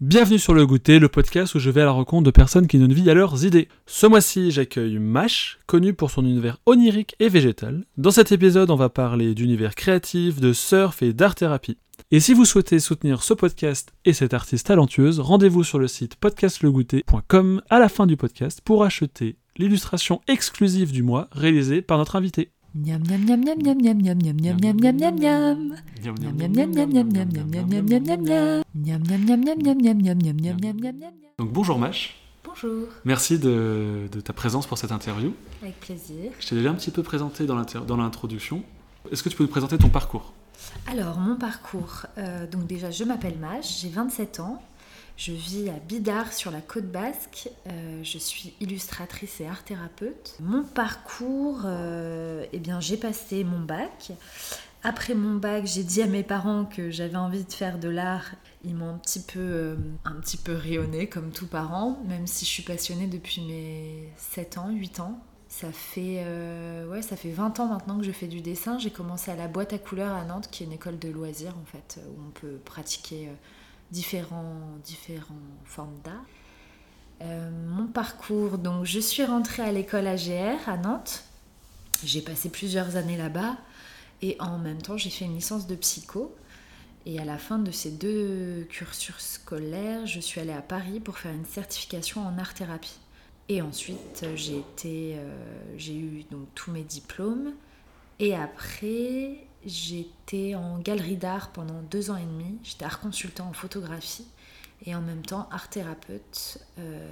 Bienvenue sur Le Goûter, le podcast où je vais à la rencontre de personnes qui donnent vie à leurs idées. Ce mois-ci, j'accueille Mash, connu pour son univers onirique et végétal. Dans cet épisode, on va parler d'univers créatif, de surf et d'art-thérapie. Et si vous souhaitez soutenir ce podcast et cette artiste talentueuse, rendez-vous sur le site podcastlegoûter.com à la fin du podcast pour acheter l'illustration exclusive du mois réalisée par notre invité. Miam miam miam miam miam miam miam miam miam miam miam miam miam. Miam miam miam miam miam miam miam miam miam miam miam miam. Miam miam miam miam miam miam miam miam miam miam miam miam. Donc bonjour Mash, Bonjour. merci de, de ta présence pour cette interview. Avec plaisir. Je t'ai déjà un petit peu présenté dans l'introduction. Est-ce que tu peux nous présenter ton parcours Alors, mon parcours. euh, donc, déjà, je m'appelle Maj, j'ai 27 ans. Je vis à Bidart sur la côte basque. Euh, je suis illustratrice et art thérapeute. Mon parcours, euh, eh bien, j'ai passé mon bac. Après mon bac, j'ai dit à mes parents que j'avais envie de faire de l'art. Ils m'ont un petit peu, euh, un petit peu rayonné comme tous parents, même si je suis passionnée depuis mes 7 ans, 8 ans. Ça fait, ouais, ça fait 20 ans maintenant que je fais du dessin. J'ai commencé à la boîte à couleurs à Nantes, qui est une école de loisirs en fait, où on peut pratiquer différents, différentes formes d'art. Euh, mon parcours, donc je suis rentrée à l'école AGR à Nantes. J'ai passé plusieurs années là-bas et en même temps j'ai fait une licence de psycho. Et à la fin de ces deux cursus scolaires, je suis allée à Paris pour faire une certification en art thérapie. Et ensuite, j'ai euh, j'ai eu donc tous mes diplômes. Et après, j'étais en galerie d'art pendant deux ans et demi. J'étais art consultant en photographie et en même temps art thérapeute euh,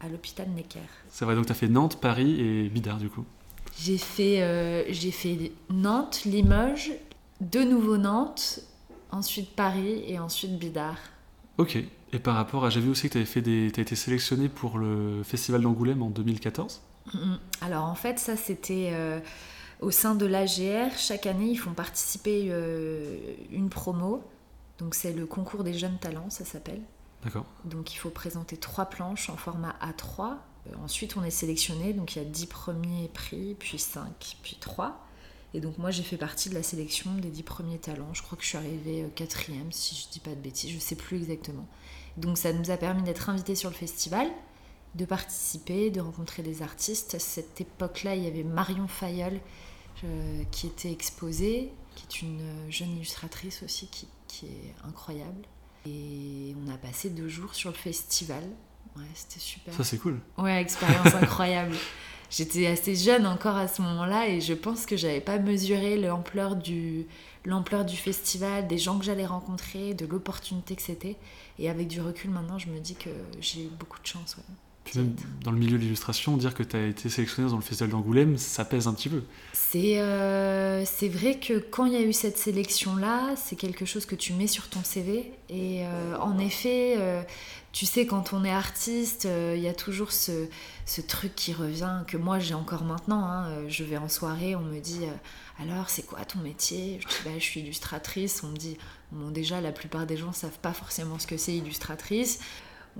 à l'hôpital Necker. C'est vrai, donc tu as fait Nantes, Paris et Bidart du coup. J'ai fait, euh, j'ai fait Nantes, Limoges, de nouveau Nantes, ensuite Paris et ensuite Bidart. Ok. Et par rapport à. J'ai vu aussi que tu fait des. As été sélectionné pour le Festival d'Angoulême en 2014. Mhm. Alors en fait, ça c'était euh, au sein de l'AGR. Chaque année, ils font participer euh, une promo. Donc c'est le concours des jeunes talents, ça s'appelle. D'accord. Donc il faut présenter trois planches en format A3. Euh, ensuite, on est sélectionné. Donc il y a 10 premiers prix, puis 5, puis 3. Et donc moi, j'ai fait partie de la sélection des 10 premiers talents. Je crois que je suis arrivée euh, quatrième, si je dis pas de bêtises. Je sais plus exactement. Donc ça nous a permis d'être invités sur le festival, de participer, de rencontrer des artistes. À cette époque-là, il y avait Marion Fayolle euh, qui était exposée, qui est une euh, jeune illustratrice aussi, qui, qui est incroyable. Et on a passé deux jours sur le festival. Ouais, c'était super. Ça c'est cool. Ouais, expérience incroyable. J'étais assez jeune encore à ce moment-là et je pense que j'avais pas mesuré l'ampleur du, l'ampleur du festival, des gens que j'allais rencontrer, de l'opportunité que c'était. Et avec du recul maintenant, je me dis que j'ai eu beaucoup de chance. ouais. Dans le milieu de l'illustration, dire que tu as été sélectionné dans le Festival d'Angoulême, ça pèse un petit peu. C'est euh, c'est vrai que quand il y a eu cette sélection-là, c'est quelque chose que tu mets sur ton CV. Et euh, en effet, euh, tu sais, quand on est artiste, il y a toujours ce, ce truc qui revient, que moi j'ai encore maintenant. hein. Je vais en soirée, on me dit Alors, c'est quoi ton métier? Je bah, Je suis illustratrice. On me dit Bon, déjà, la plupart des gens savent pas forcément ce que c'est illustratrice.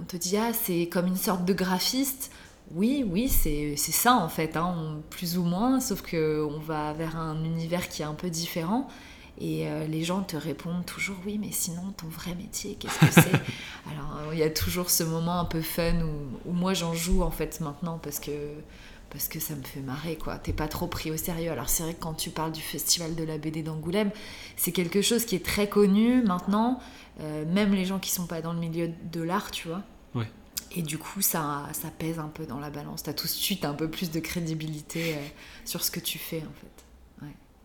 On te dit Ah, c'est comme une sorte de graphiste. Oui, oui, c'est c'est ça en fait, hein, on- plus ou moins, sauf que on va vers un univers qui est un peu différent. Et euh, les gens te répondent toujours oui, mais sinon ton vrai métier, qu'est-ce que c'est? Alors euh, il y a toujours ce moment un peu fun où, où moi j'en joue en fait maintenant parce que parce que ça me fait marrer quoi. T'es pas trop pris au sérieux. Alors c'est vrai que quand tu parles du festival de la BD d'Angoulême, c'est quelque chose qui est très connu maintenant. Euh, même les gens qui sont pas dans le milieu de l'art, tu vois. Ouais. Et du coup, ça, ça pèse un peu dans la balance. T'as tout de suite un peu plus de crédibilité euh, sur ce que tu fais, en fait.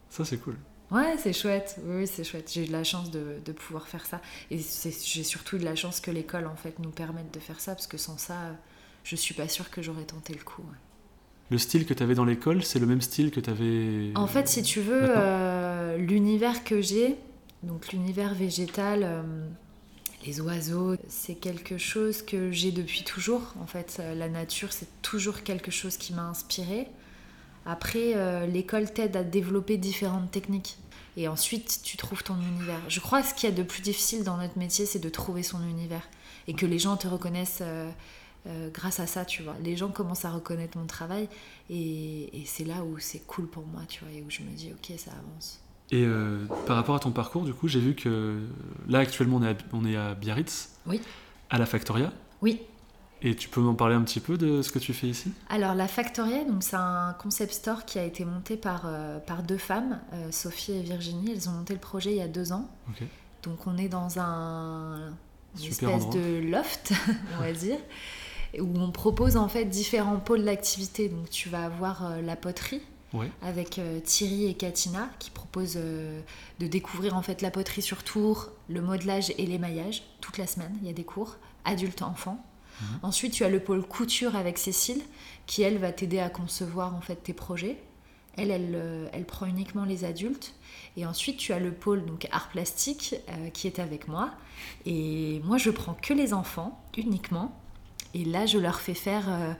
Ça c'est cool. Ouais, c'est chouette. Oui, c'est chouette. J'ai eu de la chance de, de pouvoir faire ça. Et j'ai surtout de la chance que l'école, en fait, nous permette de faire ça, parce que sans ça, je suis pas sûre que j'aurais tenté le coup. ouais. Le style que tu avais dans l'école, c'est le même style que tu avais. En fait, si tu veux, euh, l'univers que j'ai, donc l'univers végétal, euh, les oiseaux, c'est quelque chose que j'ai depuis toujours. En fait, Euh, la nature, c'est toujours quelque chose qui m'a inspirée. Après, euh, l'école t'aide à développer différentes techniques. Et ensuite, tu trouves ton univers. Je crois que ce qu'il y a de plus difficile dans notre métier, c'est de trouver son univers. Et que les gens te reconnaissent euh, grâce à ça, tu vois. Les gens commencent à reconnaître mon travail. Et, et c'est là où c'est cool pour moi, tu vois. Et où je me dis, ok, ça avance. Et euh, par rapport à ton parcours, du coup, j'ai vu que là actuellement on est à, on est à Biarritz. Oui. À la Factoria Oui. Et tu peux m'en parler un petit peu de ce que tu fais ici? Alors la Factoria, donc c'est un concept store qui a été monté par, euh, par deux femmes, euh, Sophie et Virginie. Elles ont monté le projet il y a deux ans. Donc on est dans un une espèce de loft, on va dire, où on propose en fait différents pôles d'activité. Donc tu vas avoir euh, la poterie, avec Thierry et Katina qui proposent de découvrir en fait la poterie sur tour, le modelage et l'émaillage toute la semaine. Il y a des cours adultes enfants. Mhm. Ensuite, tu as le pôle couture avec Cécile, qui elle va t'aider à concevoir en fait tes projets. Elle, elle, euh, elle, prend uniquement les adultes. Et ensuite, tu as le pôle donc art plastique euh, qui est avec moi. Et moi, je prends que les enfants uniquement. Et là, je leur fais faire. Euh,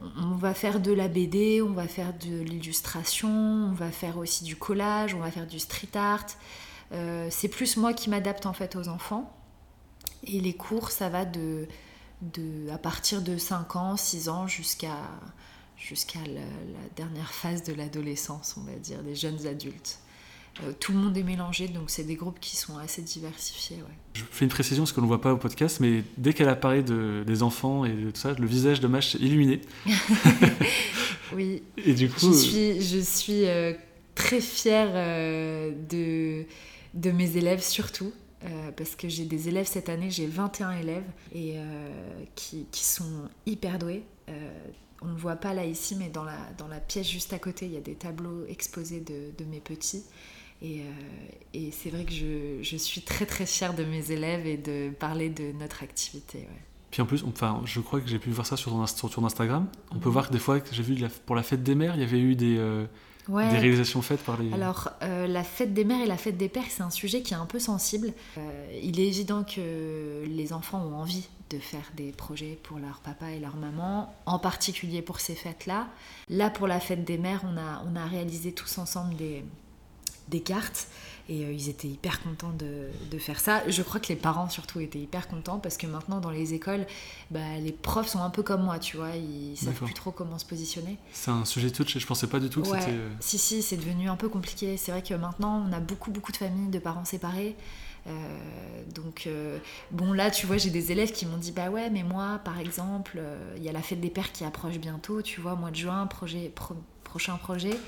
on va faire de la BD, on va faire de l'illustration, on va faire aussi du collage, on va faire du street art. c'est plus moi qui m'adapte en fait aux enfants. Et les cours, ça va de à partir de 5 ans, 6 ans, jusqu'à jusqu'à la, dernière phase de l'adolescence, on va dire, des jeunes adultes. Euh, tout le monde est mélangé, donc c'est des groupes qui sont assez diversifiés. Je fais une précision, parce qu'on ne voit pas au podcast, mais dès qu'elle apparaît de, des enfants et de tout ça, le visage de Mash est illuminé. oui. Et du coup... Je suis, je suis euh, très fière euh, de, de mes élèves surtout. Euh, parce que j'ai des élèves cette année, j'ai 21 élèves et euh, qui, qui, sont hyper doués. Euh, on ne voit pas là ici, mais dans la, dans la pièce juste à côté, il y a des tableaux exposés de, de mes petits. Et, et c'est vrai que je, je, suis très très fière de mes élèves et de parler de notre activité. Puis en plus, enfin, je crois que j'ai pu voir ça sur ton, sur ton Instagram. On peut mhm. voir que des fois, j'ai vu pour la fête des mères, il y avait eu des, des réalisations faites par les... Alors, euh, la fête des mères et la fête des pères, c'est un sujet qui est un peu sensible. Euh, il est évident que les enfants ont envie de faire des projets pour leur papa et leur maman, en particulier pour ces fêtes-là. Là, pour la fête des mères, on a, on a réalisé tous ensemble des, des cartes et euh, ils étaient hyper contents de, de, faire ça. Je crois que les parents surtout étaient hyper contents parce que maintenant dans les écoles, bah, les profs sont un peu comme moi, tu vois, ils savent plus trop comment se positionner. C'est un sujet touch et je pensais pas du tout que c'était... Euh, si, si, c'est devenu un peu compliqué. C'est vrai que maintenant on a beaucoup, beaucoup de familles de parents séparés. Euh, donc, bon, là, tu vois, j'ai des élèves qui m'ont dit Bah ouais, mais moi, par exemple, il y a la fête des pères qui approche bientôt, tu vois, mois de juin, projet, prochain projet.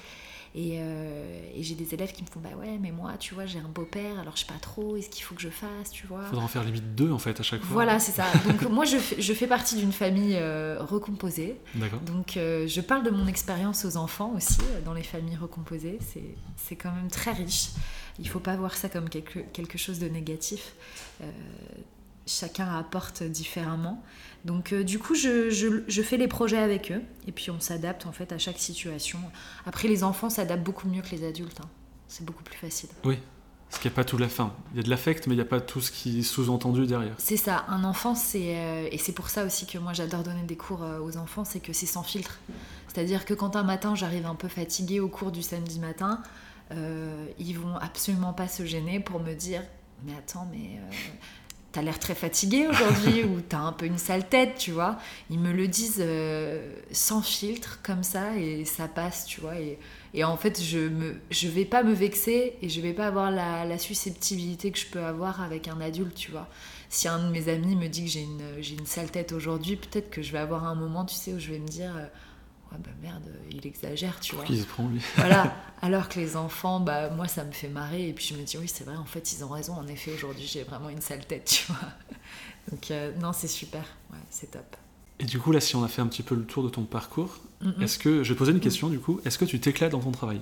Euh, et, j'ai des élèves qui me font Bah ouais, mais moi, tu vois, j'ai un beau-père, alors je sais pas trop, est-ce qu'il faut que je fasse, tu vois? Faudra en faire limite deux en fait à chaque fois. Voilà, c'est ça. Donc moi, je fais, je fais partie d'une famille euh, recomposée. Donc euh, je parle de mon expérience aux enfants aussi, dans les familles recomposées. C'est quand même très riche. Il faut pas voir ça comme quelque, quelque chose de négatif. Chacun apporte différemment. Donc euh, du coup, je, fais les projets avec eux et puis on s'adapte en fait à chaque situation. Après, les enfants s'adaptent beaucoup mieux que les adultes. Hein. C'est beaucoup plus facile. Oui, parce qu'il n'y a pas tout la fin. Il y a de l'affect, mais il n'y a pas tout ce qui est sous-entendu derrière. C'est ça. Un enfant, c'est euh, et c'est pour ça aussi que moi j'adore donner des cours euh, aux enfants, c'est que c'est sans filtre. C'est-à-dire que quand un matin j'arrive un peu fatiguée au cours du samedi matin, ils vont absolument pas se gêner pour me dire mais attends mais t'as l'air très fatigué aujourd'hui ou t'as un peu une sale tête, tu vois. Ils me le disent euh, sans filtre, comme ça, et ça passe, tu vois. Et, en fait, je me, je vais pas me vexer et je vais pas avoir la, susceptibilité que je peux avoir avec un adulte, tu vois. Si un de mes amis me dit que j'ai une, une sale tête aujourd'hui, peut-être que je vais avoir un moment, tu sais, où je vais me dire... Euh, ah bah merde, il exagère, tu vois. Qu'il se prend lui. voilà. Alors que les enfants, bah moi ça me fait marrer et puis je me dis oui c'est vrai en fait ils ont raison en effet aujourd'hui j'ai vraiment une sale tête, tu vois. Donc euh, non c'est super, ouais c'est top. Et du coup là si on a fait un petit peu le tour de ton parcours, est-ce que je vais te poser une question du coup, est-ce que tu t'éclates dans ton travail?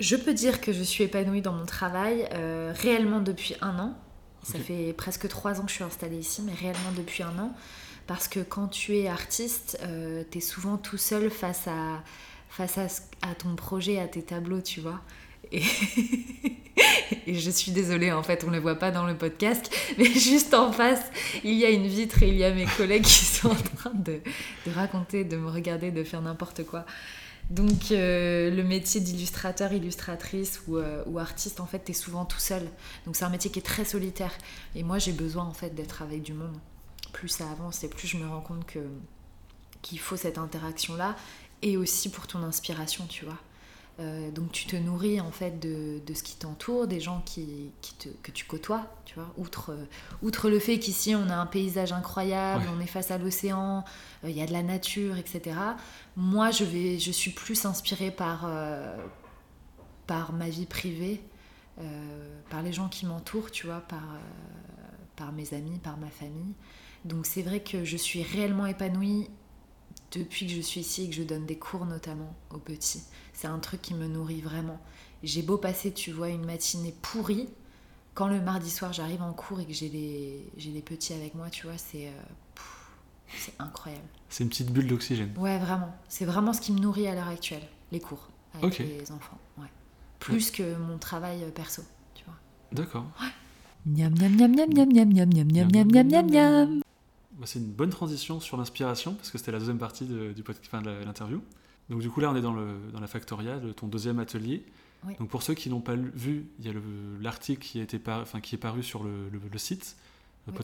Je peux dire que je suis épanouie dans mon travail euh, réellement depuis un an. Ça fait presque trois ans que je suis installée ici, mais réellement depuis un an. Parce que quand tu es artiste, euh, tu es souvent tout seul face à, face à, ton projet, à tes tableaux, tu vois. Et, je suis désolée, en fait, on ne le voit pas dans le podcast, mais juste en face, il y a une vitre et il y a mes collègues qui sont en train de, raconter, de me regarder, de faire n'importe quoi. Donc euh, le métier d'illustrateur, illustratrice ou, euh, ou, artiste, en fait, tu es souvent tout seul. Donc c'est un métier qui est très solitaire. Et moi, j'ai besoin, en fait, d'être avec du monde plus ça avance et plus je me rends compte que qu'il faut cette interaction là et aussi pour ton inspiration tu vois Euh, donc tu te nourris en fait de, de ce qui t'entoure, des gens qui, qui te, que tu côtoies, tu vois. Outre, euh, outre le fait qu'ici on a un paysage incroyable, Ouais. on est face à l'océan, euh, il y a de la nature, etc. Moi, je, vais, je suis plus inspirée par, euh, par ma vie privée, par les gens qui m'entourent, tu vois, par, par mes amis, par ma famille. Donc c'est vrai que je suis réellement épanouie depuis que je suis ici et que je donne des cours notamment aux petits. C'est un truc qui me nourrit vraiment. J'ai beau passer, tu vois, une matinée pourrie, quand le mardi soir j'arrive en cours et que j'ai les, j'ai les petits avec moi, tu vois, c'est, euh, c'est incroyable. C'est une petite bulle d'oxygène. Ouais, vraiment. C'est vraiment ce qui me nourrit à l'heure actuelle, les cours avec les enfants. Ouais. Plus que mon travail euh, perso, tu vois. D'accord. Miam miam miam miam miam miam miam miam miam miam miam miam miam. Bah, c'est une bonne transition sur l'inspiration, parce que c'était la deuxième partie de, du podcast, enfin, de l'interview. Donc du coup là, on est dans, le, dans la Factoria, ton deuxième atelier. Oui. Donc pour ceux qui n'ont pas vu, il y a le- l'article qui, a été par- enfin, qui est paru sur le, le- le site, le Oui.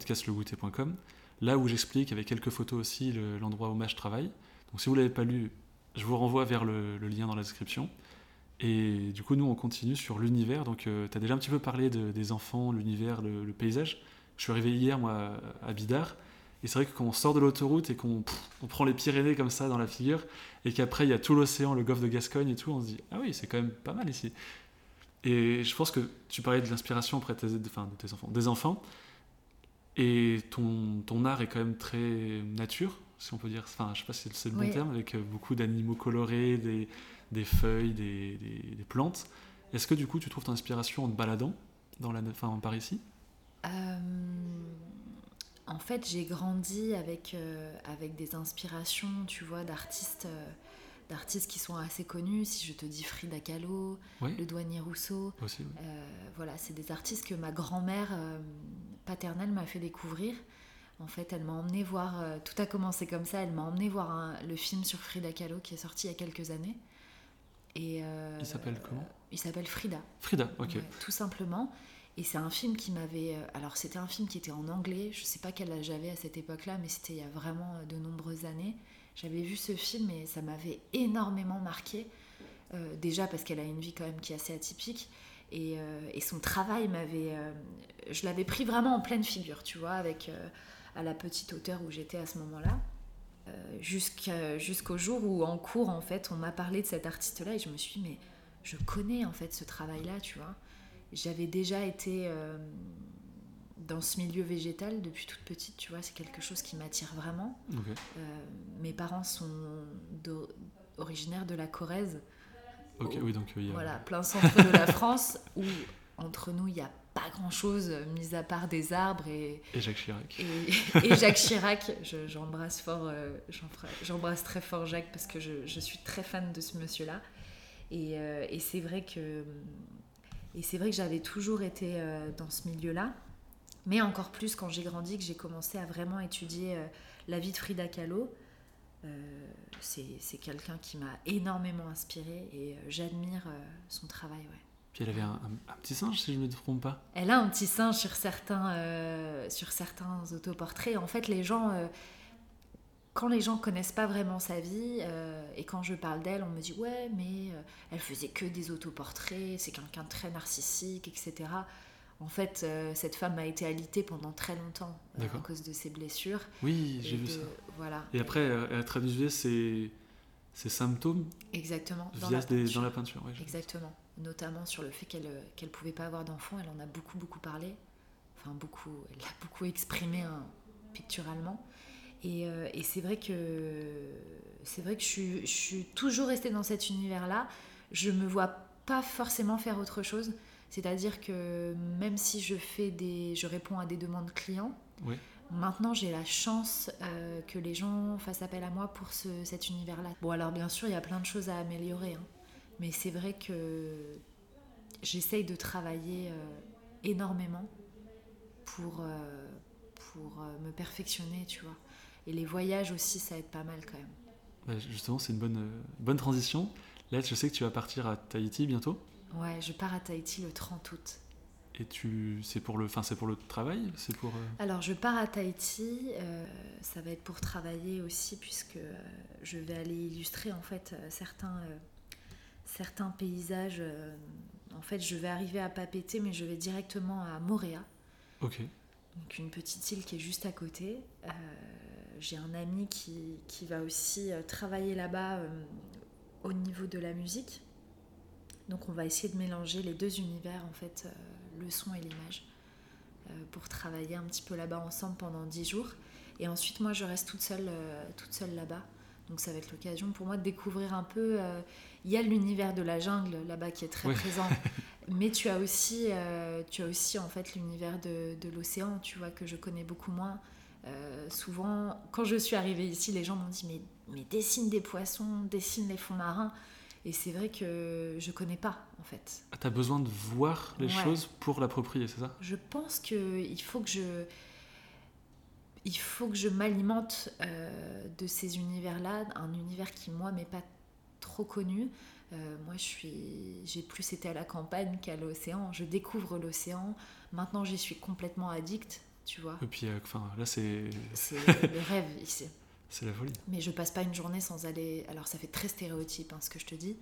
là où j'explique avec quelques photos aussi le- l'endroit où je travaille. Donc si vous ne l'avez pas lu, je vous renvoie vers le, le lien dans la description. Et du coup, nous, on continue sur l'univers. Donc, tu as déjà un petit peu parlé de- des enfants, l'univers, le, le paysage. Je suis arrivé hier, moi, à Bidart. Et c'est vrai que quand on sort de l'autoroute et qu'on on prend les Pyrénées comme ça dans la figure, et qu'après il y a tout l'océan, le golfe de Gascogne et tout, on se dit Ah oui, c'est quand même pas mal ici. Et je pense que tu parlais de l'inspiration auprès de tes, enfin, de tes enfants, des enfants, et ton, ton art est quand même très nature, si on peut dire. Enfin, je sais pas si c'est le bon Oui. terme, avec euh, beaucoup d'animaux colorés, des, des feuilles, des, des- des plantes. Est-ce que du coup tu trouves ton inspiration en te baladant dans la, enfin, par ici? Euh, en fait, j'ai grandi avec, euh, avec des inspirations, tu vois, d'artistes, euh, d'artistes qui sont assez connus. Si je te dis Frida Kahlo, Oui, le douanier Rousseau, aussi. oui. euh, voilà, c'est des artistes que ma grand-mère paternelle m'a fait découvrir. En fait, elle m'a emmené voir. tout a commencé comme ça. Elle m'a emmené voir un- le film sur Frida Kahlo qui est sorti il y a quelques années. Et Il s'appelle comment? Il s'appelle Frida. Frida, ok. Ouais, tout simplement. Et c'est un film qui m'avait. euh, Alors, c'était un film qui était en anglais. Je sais pas quel âge j'avais à cette époque-là, mais c'était il y a vraiment euh, de nombreuses années. J'avais vu ce film et ça m'avait énormément marqué. Euh, déjà parce qu'elle a une vie quand même qui est assez atypique. Et, et son travail m'avait. je l'avais pris vraiment en pleine figure, tu vois, avec. à la petite hauteur où j'étais à ce moment-là. Jusqu'au jour où en cours en fait on m'a parlé de cet artiste là et je me suis dit mais je connais en fait ce travail là tu vois j'avais déjà été euh, dans ce milieu végétal depuis toute petite tu vois c'est quelque chose qui m'attire vraiment. Euh, mes parents sont originaires de la Corrèze Ok, oui, donc il y a- voilà plein centre de la France où entre nous il n'y a pas grand chose mis à part des arbres et, Et Jacques Chirac. et, et Jacques Chirac, je- j'embrasse fort, euh, j'embra- j'embrasse très fort Jacques parce que je, je suis très fan de ce monsieur-là. Et, euh, et c'est vrai que et c'est vrai que j'avais toujours été euh, dans ce milieu-là, mais encore plus quand j'ai grandi, que j'ai commencé à vraiment étudier euh, la vie de Frida Kahlo. Euh, c'est c'est quelqu'un qui m'a énormément inspirée et j'admire son travail. Ouais. Puis elle avait un, un- un petit singe, si je ne me trompe pas. Elle a un petit singe sur certains, euh, sur certains autoportraits. En fait, les gens, euh, quand les gens connaissent pas vraiment sa vie, euh, et quand je parle d'elle, on me dit ouais, mais euh, elle faisait que des autoportraits, c'est quelqu'un de très narcissique, etc. En fait, euh, cette femme a été alitée pendant très longtemps euh, à cause de ses blessures. Oui, j'ai vu ça. Voilà. Et après, elle a traduisait ses, ses symptômes Exactement. Dans la des- peinture. dans la peinture. Exactement. Notamment sur le fait qu'elle qu'elle pouvait pas avoir d'enfant. Elle en a beaucoup, beaucoup parlé. Enfin, beaucoup. Elle l'a beaucoup exprimé hein, picturalement. Et, euh, et c'est vrai que c'est vrai que je suis, je suis toujours restée dans cet univers-là. Je me vois pas forcément faire autre chose. C'est-à-dire que même si je fais des, je réponds à des demandes clients. Maintenant, j'ai la chance euh, que les gens fassent appel à moi pour ce- cet univers-là. Bon, alors bien sûr, il y a plein de choses à améliorer, hein. mais c'est vrai que j'essaye de travailler euh, énormément pour, euh, pour me perfectionner, tu vois. Et les voyages aussi, ça aide pas mal quand même. Bah, justement, c'est une bonne, euh, bonne transition. Là, je sais que tu vas partir à Tahiti bientôt. Ouais, je pars à Tahiti le 30 août. Et tu, c'est pour le, enfin, c'est pour le travail, c'est pour. euh, Alors, je pars à Tahiti. euh, ça va être pour travailler aussi, puisque euh, je vais aller illustrer en fait certains, euh, certains paysages. en fait, je vais arriver à Papeete, mais je vais directement à Moréa, Ok. donc une petite île qui est juste à côté. J'ai un ami qui, qui va aussi euh, travailler là-bas euh, au niveau de la musique. Donc on va essayer de mélanger les deux univers, en fait, euh, le son et l'image, pour travailler un petit peu là-bas ensemble pendant 10 jours. Et ensuite, moi, je reste toute seule, toute seule là-bas. Donc ça va être l'occasion pour moi de découvrir un peu. Il y a l'univers de la jungle là-bas qui est très présent, mais tu as aussi, tu as aussi en fait l'univers de, de l'océan, tu vois que je connais beaucoup moins. Euh, souvent, quand je suis arrivée ici, les gens m'ont dit mais, mais dessine des poissons, dessine les fonds marins. Et c'est vrai que je connais pas en fait. Ah, T'as besoin de voir les Ouais. choses pour l'approprier, c'est ça? Je pense que il faut que je, il faut que je m'alimente euh, de ces univers-là, un univers qui moi m'est pas trop connu. Euh, moi, je suis, j'ai plus été à la campagne qu'à l'océan. Je découvre l'océan. Maintenant, j'y suis complètement addict, tu vois. Et puis, euh, enfin, là, c'est C'est le rêve ici. c'est la folie. Mais je passe pas une journée sans aller. Alors ça fait très stéréotype hein, ce que je te dis,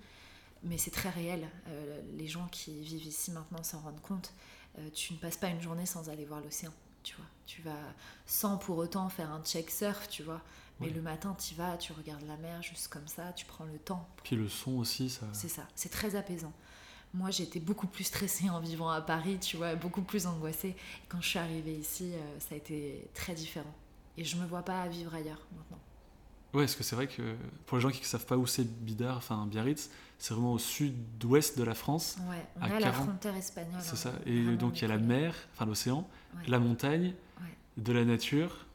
mais c'est très réel. Euh, les gens qui vivent ici maintenant s'en rendent compte. Euh, tu ne passes pas une journée sans aller voir l'océan, tu vois. Tu vas sans pour autant faire un check surf, tu vois. Mais le matin, tu vas, tu regardes la mer juste comme ça, tu prends le temps. Puis le son aussi, ça. C'est ça, c'est très apaisant. Moi, j'étais beaucoup plus stressée en vivant à Paris, tu vois, beaucoup plus angoissée. Et quand je suis arrivée ici, euh, ça a été très différent. Et je me vois pas vivre ailleurs maintenant. Ouais, parce que c'est vrai que pour les gens qui ne savent pas où c'est Bidart, enfin Biarritz, c'est vraiment au sud-ouest de la France. Ouais, on À à la 40, frontière espagnole. C'est hein, ça. Et vraiment, donc il y a la mer, enfin l'océan, Ouais. la montagne, Ouais. de la nature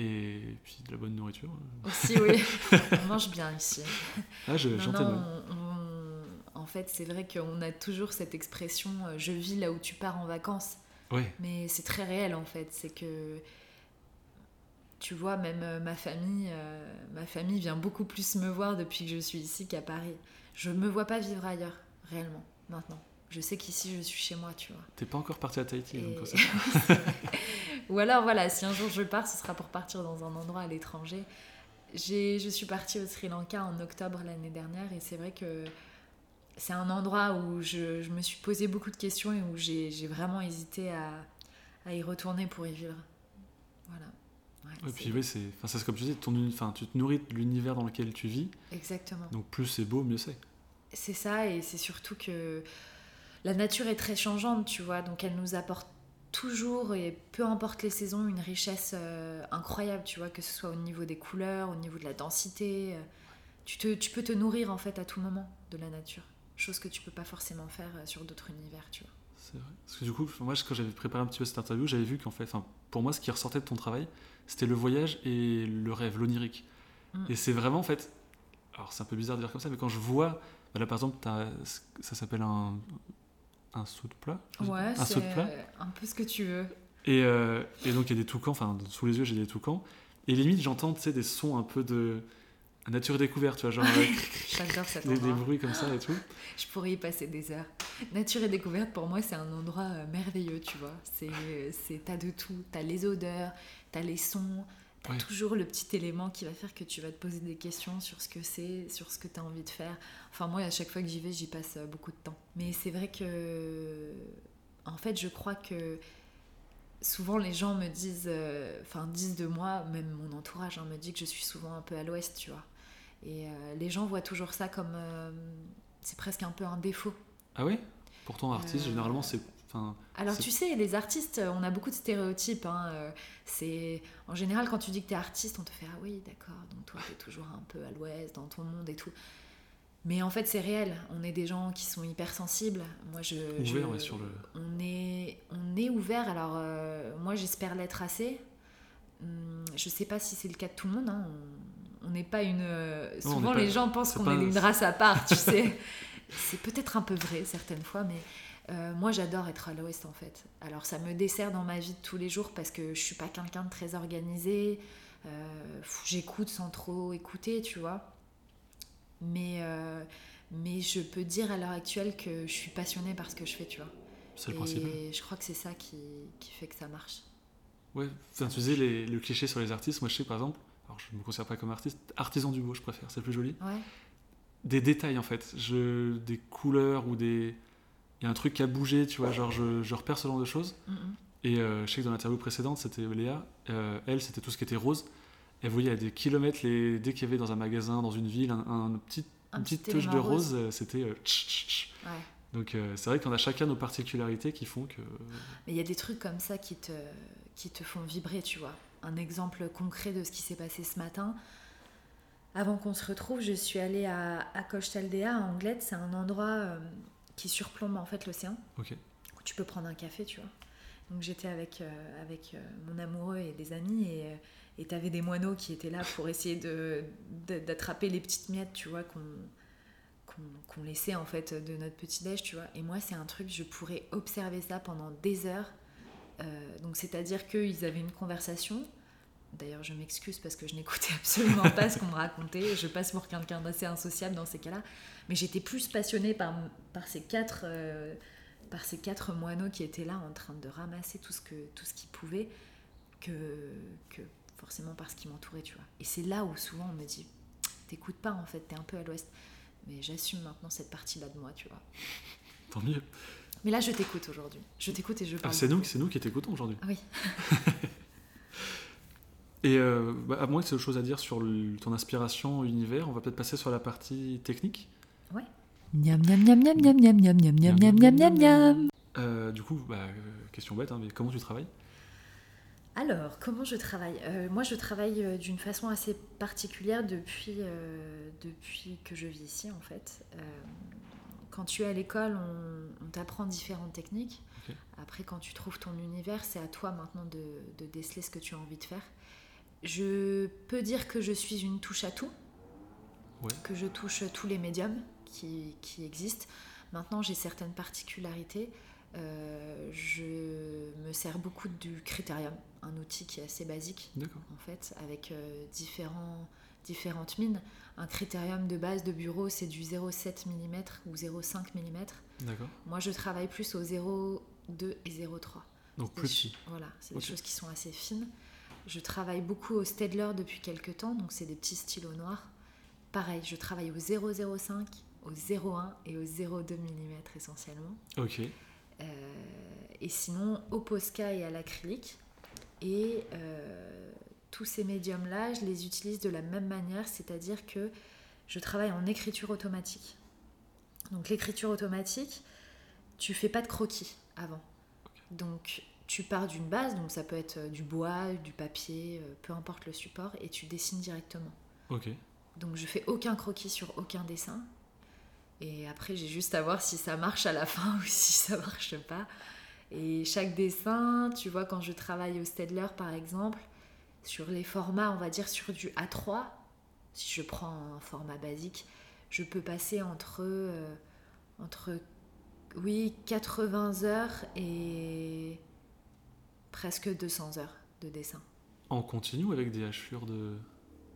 et puis de la bonne nourriture. Aussi, oui. on mange bien ici. Ah, je- fait, c'est vrai qu'on a toujours cette expression euh, je vis là où tu pars en vacances. Mais c'est très réel en fait. C'est que. Tu vois, même euh, ma famille, euh, ma famille vient beaucoup plus me voir depuis que je suis ici qu'à Paris. Je me vois pas vivre ailleurs, réellement, maintenant. Je sais qu'ici, je suis chez moi, tu vois. t'es pas encore parti à Tahiti. Et- donc, Ou alors voilà, si un jour je pars, ce sera pour partir dans un endroit à l'étranger. Je suis partie au Sri Lanka en octobre l'année dernière et c'est vrai que c'est un endroit où je, je me suis posé beaucoup de questions et où j'ai vraiment hésité à, à y retourner pour y vivre. Voilà. Ouais, Et puis oui, c'est, comme tu dis, ton, enfin, tu te nourris de l'univers dans lequel tu vis. Exactement. Donc plus c'est beau, mieux c'est. C'est ça, et c'est surtout que la nature est très changeante, tu vois, donc elle nous apporte toujours, et peu importe les saisons, une richesse euh, incroyable, tu vois, que ce soit au niveau des couleurs, au niveau de la densité. euh, tu, te, tu peux te nourrir en fait à tout moment de la nature, chose que tu peux pas forcément faire euh, sur d'autres univers, tu vois. C'est vrai. Parce que du coup, moi, quand j'avais préparé un petit peu cette interview, j'avais vu qu'en fait, enfin, pour moi, ce qui ressortait de ton travail, c'était le voyage et le rêve, l'onirique. Mm. Et c'est vraiment, en fait, alors c'est un peu bizarre de dire comme ça, mais quand je vois, bah là par exemple, ça s'appelle un, un saut de plat? Ouais, Un saut de c'est plat? un peu ce que tu veux. Et, euh, et donc il y a des toucans, enfin sous les yeux j'ai des toucans. Et limite j'entends tu sais, des sons un peu de nature découverte, tu vois, genre cet des, des bruits comme ça et tout. Je pourrais y passer des heures. Nature et découverte, pour moi, c'est un endroit euh, merveilleux, tu vois. C'est, t'as de tout. T'as les odeurs, t'as les sons, t'as Ouais. toujours le petit élément qui va faire que tu vas te poser des questions sur ce que c'est, sur ce que t'as envie de faire. Enfin, moi, à chaque fois que j'y vais, j'y passe euh, beaucoup de temps. Mais c'est vrai que, en fait, je crois que souvent les gens me disent, euh, enfin, disent de moi, même mon entourage hein, me dit que je suis souvent un peu à l'ouest, tu vois. Et euh, les gens voient toujours ça comme. euh, c'est presque un peu un défaut. Ah oui? Pourtant artiste, Euh, généralement c'est... Enfin, Alors tu sais, les artistes, on a beaucoup de stéréotypes. hein, C'est en général quand tu dis que t'es artiste, on te fait ah oui d'accord, donc toi t'es toujours un peu à l'ouest dans ton monde et tout. Mais en fait c'est réel. On est des gens qui sont hypersensibles. Moi je, je- Ouvert, ouais, sur le- on est on est ouvert. Alors euh, moi j'espère l'être assez. Hum, Je sais pas si c'est le cas de tout le monde. hein, On on n'est pas une. euh, Souvent pas- les gens pensent qu'on est une race à part, tu sais. C'est peut-être un peu vrai certaines fois, mais euh, moi j'adore être à l'ouest en fait. Alors ça me dessert dans ma vie de tous les jours parce que je suis pas quelqu'un de très organisé. euh, J'écoute sans trop écouter, tu vois. Mais, euh, mais je peux dire à l'heure actuelle que je suis passionnée par ce que je fais, tu vois. c'est le principal. Et je crois que c'est ça qui, qui fait que ça marche. Ouais, enfin, tu disais le cliché sur les artistes, moi je sais par exemple, alors je ne me considère pas comme artiste, artisan du beau je préfère, c'est plus joli. Ouais. des détails en fait, je, des couleurs ou des. Il y a un truc qui a bougé, tu vois, genre je, je repère ce genre de choses. Mm, mm. Et euh, je sais que dans l'interview précédente, c'était Léa, euh, elle, c'était tout ce qui était rose. Elle voyait à des kilomètres, les... dès qu'il y avait dans un magasin, dans une ville, un, un petit, Un une petite petit touche de rose, euh, c'était. euh. Ouais. Donc c'est vrai qu'on a chacun nos particularités qui font que. Mais il y a des trucs comme ça qui te, qui te font vibrer, tu vois. Un exemple concret de ce qui s'est passé ce matin. Avant qu'on se retrouve, je suis allée à, à Coche-Taldea, à Anglette. C'est un endroit euh, qui surplombe en fait l'océan. Ok. où tu peux prendre un café, tu vois. Donc j'étais avec, euh, avec euh, mon amoureux et des amis et et t'avais des moineaux qui étaient là pour essayer de, d'attraper les petites miettes, tu vois, qu'on, qu'on, qu'on laissait en fait de notre petit déj, tu vois. Et moi, c'est un truc, je pourrais observer ça pendant des heures. Euh, donc c'est-à-dire qu'ils avaient une conversation. D'ailleurs, je m'excuse parce que je n'écoutais absolument pas ce qu'on me racontait. Je passe pour quelqu'un d'assez insociable dans ces cas-là. Mais j'étais plus passionnée par, par ces quatre... euh, par ces quatre moineaux qui étaient là en train de ramasser tout ce que tout ce qu'ils pouvaient que, que forcément par ce qui m'entourait tu vois et c'est là où souvent on me dit t'écoutes pas en fait t'es un peu à l'ouest mais j'assume maintenant cette partie là de moi tu vois Tant mieux. Mais là je t'écoute aujourd'hui je t'écoute et je Ah, parle c'est nous, c'est nous qui t'écoutons aujourd'hui. Ah oui Et euh, bah, à moins que tu aies autre chose à dire sur le- ton inspiration univers, on va peut-être passer sur la partie technique. Miam miam miam miam miam miam miam miam miam miam miam miam miam Euh, du coup, bah, euh, question bête, hein, mais comment tu travailles Alors, comment je travaille Euh, Moi, je travaille euh, d'une façon assez particulière depuis, euh, depuis que je vis ici, en fait. Euh, quand tu es à l'école, on, on t'apprend différentes techniques. Après, quand tu trouves ton univers, c'est à toi maintenant de, de déceler ce que tu as envie de faire. Je peux dire que je suis une touche à tout, Ouais. que je touche tous les médiums qui, qui existent. Maintenant, j'ai certaines particularités. Euh, je me sers beaucoup du Critérium, un outil qui est assez basique en fait, avec euh, différents, différentes mines. Un Critérium de base de bureau, c'est du 0,7 mm ou 0,5 mm. D'accord. Moi, je travaille plus au 0,2 et 0,3. Donc plus petit. Voilà, c'est des choses qui sont assez fines. Je travaille beaucoup au Staedtler depuis quelques temps, donc c'est des petits stylos noirs. Pareil, je travaille au 0,05, au 0,1 et au 0,2 mm essentiellement. Ok. Euh, et sinon, au Posca et à l'acrylique. Et euh, tous ces médiums-là, je les utilise de la même manière, c'est-à-dire que je travaille en écriture automatique. Donc l'écriture automatique, tu fais pas de croquis avant. Donc tu pars d'une base, donc ça peut être euh, du bois, du papier, euh, peu importe le support, et tu dessines directement. Ok. Donc je fais aucun croquis sur aucun dessin. Et après, j'ai juste à voir si ça marche à la fin ou si ça marche pas. Et chaque dessin, tu vois, quand je travaille au Stedler par exemple, sur les formats, on va dire sur du A3, si je prends un format basique, je peux passer entre, euh, entre oui, 80 heures et presque 200 heures de dessin. En continu ou avec des hachures de.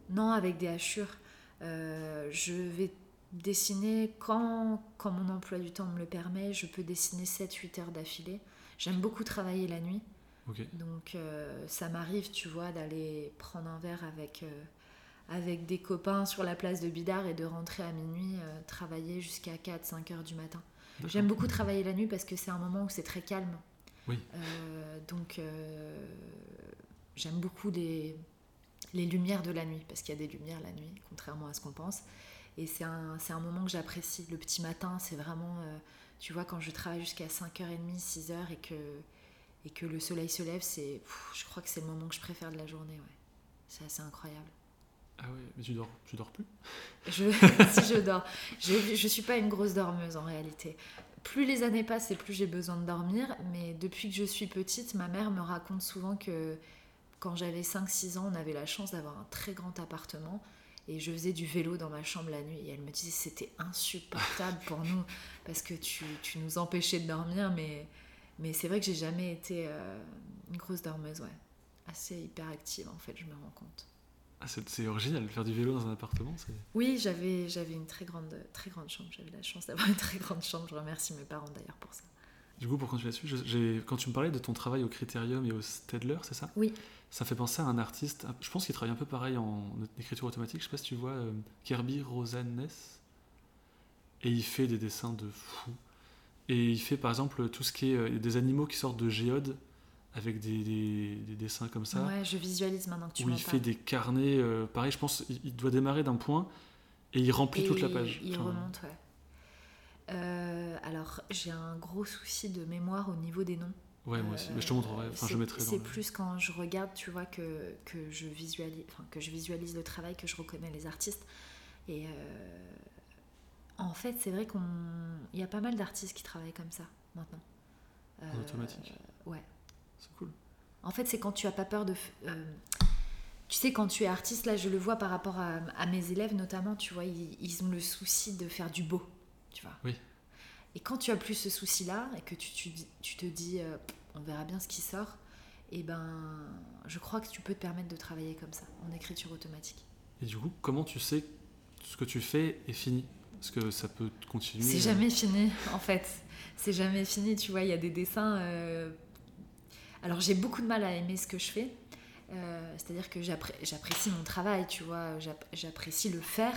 Non, avec des hachures. Euh, je vais dessiner quand, quand mon emploi du temps me le permet. Je peux dessiner 7-8 heures d'affilée. J'aime beaucoup travailler la nuit. Donc euh, ça m'arrive, tu vois, d'aller prendre un verre avec, euh, avec des copains sur la place de Bidart et de rentrer à minuit, euh, travailler jusqu'à 4-5 heures du matin. J'aime beaucoup travailler la nuit parce que c'est un moment où c'est très calme. Oui. Donc j'aime beaucoup les, les lumières de la nuit parce qu'il y a des lumières la nuit, contrairement à ce qu'on pense. Et c'est un, c'est un moment que j'apprécie. Le petit matin, c'est vraiment, tu vois, quand je travaille jusqu'à 5h30, 6h et que, et que le soleil se lève, c'est, je crois que c'est le moment que je préfère de la journée. Ouais. C'est assez incroyable. Ah ouais, mais tu dors, tu dors plus? Je, si je dors. Je, je suis pas une grosse dormeuse en réalité. Plus les années passent et plus j'ai besoin de dormir. Mais depuis que je suis petite, ma mère me raconte souvent que quand j'avais 5-6 ans, on avait la chance d'avoir un très grand appartement. Et je faisais du vélo dans ma chambre la nuit. Et elle me disait c'était insupportable pour nous parce que tu, tu nous empêchais de dormir. Mais, mais c'est vrai que j'ai jamais été euh, une grosse dormeuse, ouais. Assez hyperactive en fait, je me rends compte. Ah, c'est original, faire du vélo dans un appartement. Oui, j'avais j'avais une très grande très grande chambre. J'avais la chance d'avoir une très grande chambre. Je remercie mes parents d'ailleurs pour ça. Du coup, pour continuer là-dessus, quand tu me parlais de ton travail au Critérium et au Stedler, c'est ça? Oui. Ça fait penser à un artiste, je pense qu'il travaille un peu pareil en écriture automatique. Je sais pas si tu vois euh, Kirby Rosanes. et il fait des dessins de fou. Et il fait par exemple tout ce qui est euh, des animaux qui sortent de géodes avec des, des- des dessins comme ça. Ouais, je visualise maintenant que tu où il fait des carnets, euh, pareil, je pense, il, doit démarrer d'un point et il remplit Et toute la page. Il Enfin, remonte, ouais. Euh, alors, j'ai un gros souci de mémoire au niveau des noms. Ouais, moi aussi. Euh, Mais je te montrerai. Enfin, je mettrai C'est plus quand je regarde, tu vois, que, que, je visualise, enfin, que je visualise le travail, que je reconnais les artistes. Et en fait, c'est vrai qu'il y a pas mal d'artistes qui travaillent comme ça maintenant. En automatique. Ouais. C'est cool. En fait, c'est quand tu as pas peur de. euh, tu sais, quand tu es artiste, là, je le vois par rapport à, à mes élèves notamment, tu vois, ils, ils ont le souci de faire du beau, tu vois. Oui. Et quand tu as plus ce souci-là et que tu, tu, tu te dis, euh, on verra bien ce qui sort, et ben, je crois que tu peux te permettre de travailler comme ça, en écriture automatique. Et du coup, comment tu sais que ce que tu fais est fini? Parce que ça peut continuer. C'est euh, jamais fini, en fait. C'est jamais fini, tu vois. Il y a des dessins. euh, Alors, j'ai beaucoup de mal à aimer ce que je fais. Euh, C'est-à-dire que j'appré- j'apprécie mon travail, tu vois. J'app- J'apprécie le faire.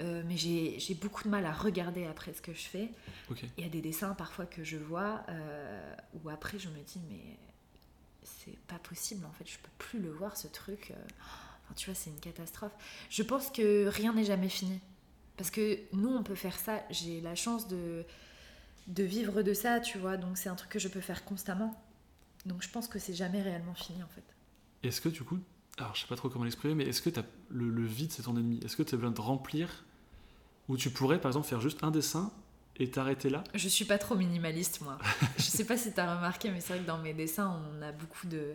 Euh, mais j'ai beaucoup de mal à regarder après ce que je fais. Il y a des dessins parfois que je vois où après je me dis, mais c'est pas possible en fait, je peux plus le voir ce truc. Enfin, tu vois, c'est une catastrophe. Je pense que rien n'est jamais fini. Parce que nous, on peut faire ça. J'ai la chance de, de vivre de ça, tu vois. Donc c'est un truc que je peux faire constamment. Donc je pense que c'est jamais réellement fini en fait. Est-ce que du coup, alors je sais pas trop comment l'exprimer, mais est-ce que le, le vide c'est ton ennemi Est-ce que tu as besoin de remplir Ou tu pourrais par exemple faire juste un dessin et t'arrêter là? Je suis pas trop minimaliste, moi. je sais pas si t'as remarqué, mais c'est vrai que dans mes dessins, on a beaucoup de.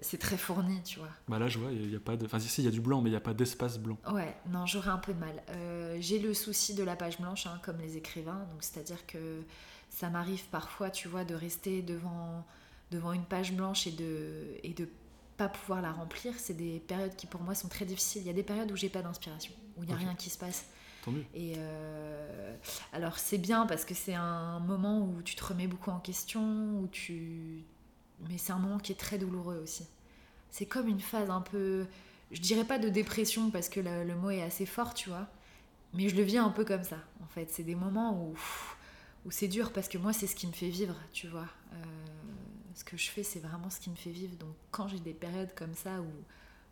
C'est très fourni, tu vois. Bah là je vois, il y, a pas de. Enfin si, il y a du blanc, mais il n'y a pas d'espace blanc. Ouais, non, j'aurais un peu de mal. Euh, j'ai le souci de la page blanche, hein, comme les écrivains. Donc, c'est-à-dire que ça m'arrive parfois, tu vois, de rester devant, devant une page blanche et de, et de pas pouvoir la remplir. C'est des périodes qui, pour moi, sont très difficiles. Il y a des périodes où j'ai pas d'inspiration, où il n'y a rien qui se passe. Tant mieux. Et euh, alors, c'est bien parce que c'est un moment où tu te remets beaucoup en question, où tu. Mais c'est un moment qui est très douloureux aussi. C'est comme une phase un peu. Je dirais pas de dépression parce que le, le mot est assez fort, tu vois. Mais je le vis un peu comme ça, en fait. C'est des moments où, où c'est dur parce que moi, c'est ce qui me fait vivre, tu vois. Euh, ce que je fais, c'est vraiment ce qui me fait vivre. Donc, quand j'ai des périodes comme ça où,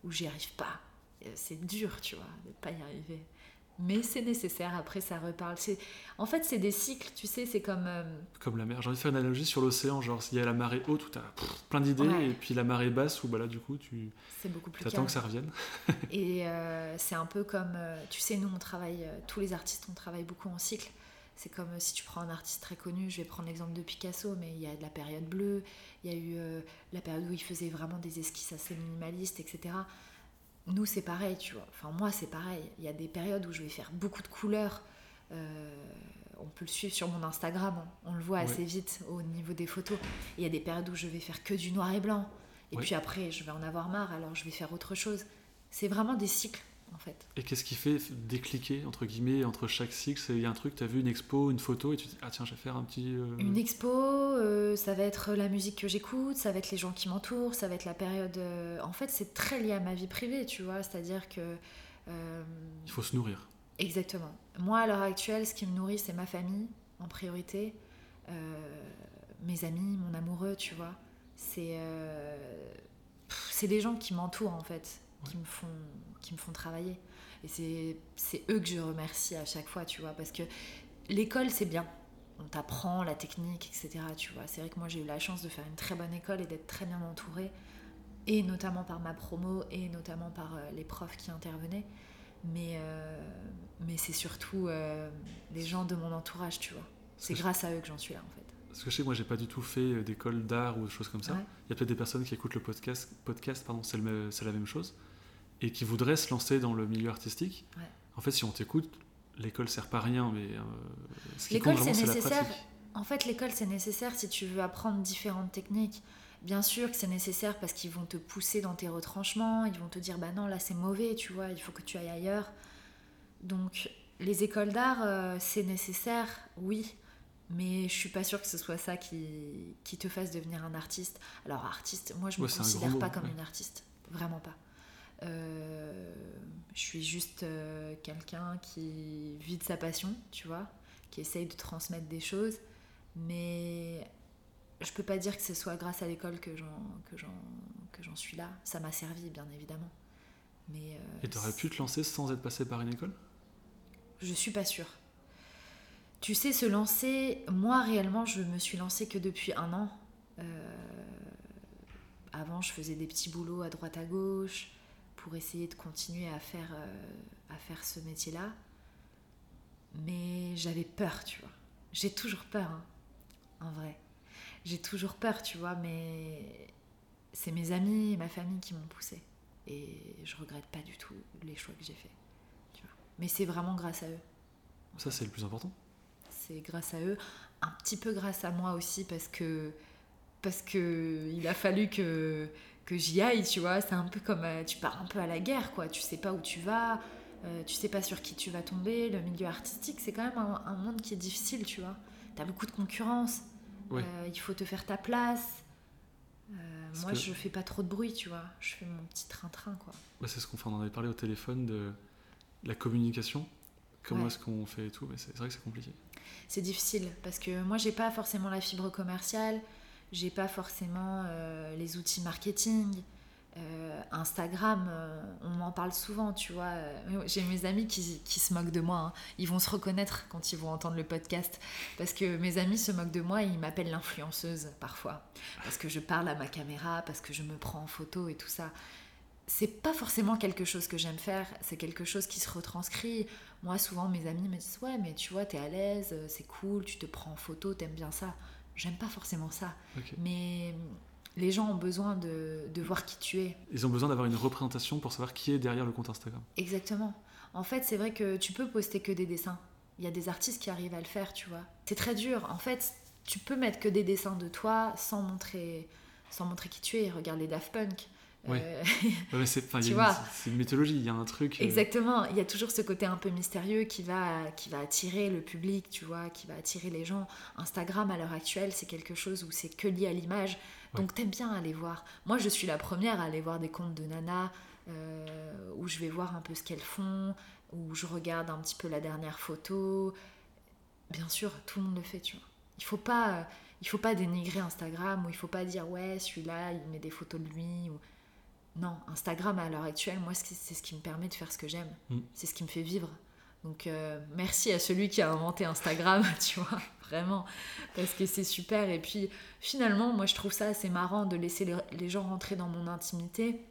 où j'y arrive pas, euh, c'est dur, tu vois, de pas y arriver. Mais c'est nécessaire, après ça reparle. C'est- En fait, c'est des cycles, tu sais, c'est comme. euh, Comme la mer. J'ai envie de faire une analogie sur l'océan, genre s'il y a la marée haute où t'as plein d'idées, Ouais. et puis la marée basse où bah là du coup tu c'est beaucoup plus t'attends que ça revienne. Et euh, c'est un peu comme, euh, tu sais, nous on travaille, tous les artistes on travaille beaucoup en cycle. C'est comme si tu prends un artiste très connu, je vais prendre l'exemple de Picasso, mais il y a de la période bleue, il y a eu euh, la période où il faisait vraiment des esquisses assez minimalistes, etc. Nous c'est pareil, tu vois. Enfin moi c'est pareil. Il y a des périodes où je vais faire beaucoup de couleurs. Euh, on peut le suivre sur mon Instagram, hein. on le voit Ouais. assez vite au niveau des photos. Il y a des périodes où je vais faire que du noir et blanc. Et Ouais. puis après, je vais en avoir marre, alors je vais faire autre chose. C'est vraiment des cycles, en fait. Et qu'est-ce qui fait décliquer entre guillemets entre chaque cycle? Il y a un truc, t'as vu une expo, une photo, et tu te dis ah tiens je vais faire un petit. euh, Une expo, euh, ça va être la musique que j'écoute, ça va être les gens qui m'entourent, ça va être la période. euh, En fait, c'est très lié à ma vie privée, tu vois. C'est-à-dire que. euh, Il faut se nourrir. Exactement. Moi, à l'heure actuelle, ce qui me nourrit, c'est ma famille, en priorité. Mes amis, mon amoureux, tu vois. C'est c'est des gens qui m'entourent, en fait, qui, me font, qui me font travailler. Et c'est c'est eux que je remercie à chaque fois, tu vois. Parce que l'école, c'est bien. On t'apprend la technique, etc. Tu vois. C'est vrai que moi, j'ai eu la chance de faire une très bonne école et d'être très bien entourée. Et notamment par ma promo, et notamment par euh, les profs qui intervenaient. Mais, euh, mais c'est surtout euh, les gens de mon entourage, tu vois. C'est grâce à eux que j'en suis là, en fait. Parce que je sais que moi j'ai pas du tout fait d'école d'art ou des choses comme ça. Il y a peut-être des personnes qui écoutent le podcast, podcast pardon, c'est la même chose, et qui voudraient se lancer dans le milieu artistique. Ouais. En fait, si on t'écoute, l'école sert pas à rien, mais euh, ce qui L'école, compte vraiment c'est la nécessaire. pratique. En fait, l'école, c'est nécessaire si tu veux apprendre différentes techniques. Bien sûr que c'est nécessaire parce qu'ils vont te pousser dans tes retranchements, ils vont te dire, bah non, là c'est mauvais, tu vois, il faut que tu ailles ailleurs. Donc, les écoles d'art, euh, c'est nécessaire, oui, mais je suis pas sûre que ce soit ça qui, qui te fasse devenir un artiste. Alors, artiste, moi je me Ouais, considère pas mot, comme ouais. une artiste, vraiment pas. Euh, je suis juste euh, quelqu'un qui vit de sa passion, tu vois. qui essaye de transmettre des choses. Mais je peux pas dire que ce soit grâce à l'école que j'en, que, j'en, que j'en suis là. Ça m'a servi, bien évidemment. Mais, Et tu aurais pu te lancer sans être passé par une école? Je suis pas sûre. Tu sais, se lancer, moi réellement, je me suis lancée que depuis un an. Euh, avant, je faisais des petits boulots à droite à gauche pour essayer de continuer à faire, euh, à faire ce métier-là. Mais j'avais peur, tu vois. J'ai toujours peur, hein, en vrai. J'ai toujours peur, tu vois, mais c'est mes amis et ma famille qui m'ont poussé. Et je regrette pas du tout les choix que j'ai faits. Tu vois. Mais c'est vraiment grâce à eux. Ça, c'est le plus important. C'est grâce à eux, un petit peu grâce à moi aussi, parce que parce que il a fallu que que j'y aille, tu vois. C'est un peu comme euh, tu pars un peu à la guerre, quoi. Tu sais pas où tu vas, euh, tu sais pas sur qui tu vas tomber. Le milieu artistique, c'est quand même un, un monde qui est difficile, tu vois. T'as beaucoup de concurrence. Euh, il faut te faire ta place. Moi, que- je fais pas trop de bruit, tu vois. Je fais mon petit train-train, quoi. Bah, c'est ce qu'on fait, on en avait parlé au téléphone de la communication. Comment Ouais. est-ce qu'on fait et tout, mais c'est c'est vrai que c'est compliqué. C'est difficile parce que moi, j'ai pas forcément la fibre commerciale, j'ai pas forcément euh, les outils marketing. Euh, Instagram, euh, on m'en parle souvent, tu vois. J'ai mes amis qui, qui se moquent de moi. hein. Ils vont se reconnaître quand ils vont entendre le podcast. Parce que mes amis se moquent de moi et ils m'appellent l'influenceuse parfois. Parce que je parle à ma caméra, parce que je me prends en photo et tout ça. C'est pas forcément quelque chose que j'aime faire, c'est quelque chose qui se retranscrit. Moi, souvent, mes amis me disent Ouais, mais tu vois, t'es à l'aise, c'est cool, tu te prends en photo, t'aimes bien ça. J'aime pas forcément ça. Mais les gens ont besoin de, de voir qui tu es. Ils ont besoin d'avoir une représentation pour savoir qui est derrière le compte Instagram. Exactement. En fait, c'est vrai que tu peux poster que des dessins. Il y a des artistes qui arrivent à le faire, tu vois. C'est très dur. En fait, tu peux mettre que des dessins de toi sans montrer, sans montrer qui tu es. Regarde les Daft Punk. Ouais. Euh, Ouais, c'est une- mythologie, il y a un truc. euh, Exactement, il y a toujours ce côté un peu mystérieux qui va, qui va attirer le public, tu vois, qui va attirer les gens. Instagram à l'heure actuelle, c'est quelque chose où c'est que lié à l'image, donc t'aimes bien aller voir. Moi, je suis la première à aller voir des comptes de Nana, euh, où je vais voir un peu ce qu'elles font, où je regarde un petit peu la dernière photo. Bien sûr, tout le monde le fait, tu vois. Il faut pas, euh, il faut pas dénigrer Instagram, ou il faut pas dire ouais, celui-là, il met des photos de lui, ou non, Instagram à l'heure actuelle, moi, c'est ce qui me permet de faire ce que j'aime. Mm. C'est ce qui me fait vivre. Donc, euh, merci à celui qui a inventé Instagram, tu vois, vraiment, parce que c'est super. Et puis, finalement, moi, je trouve ça assez marrant de laisser les, les gens rentrer dans mon intimité,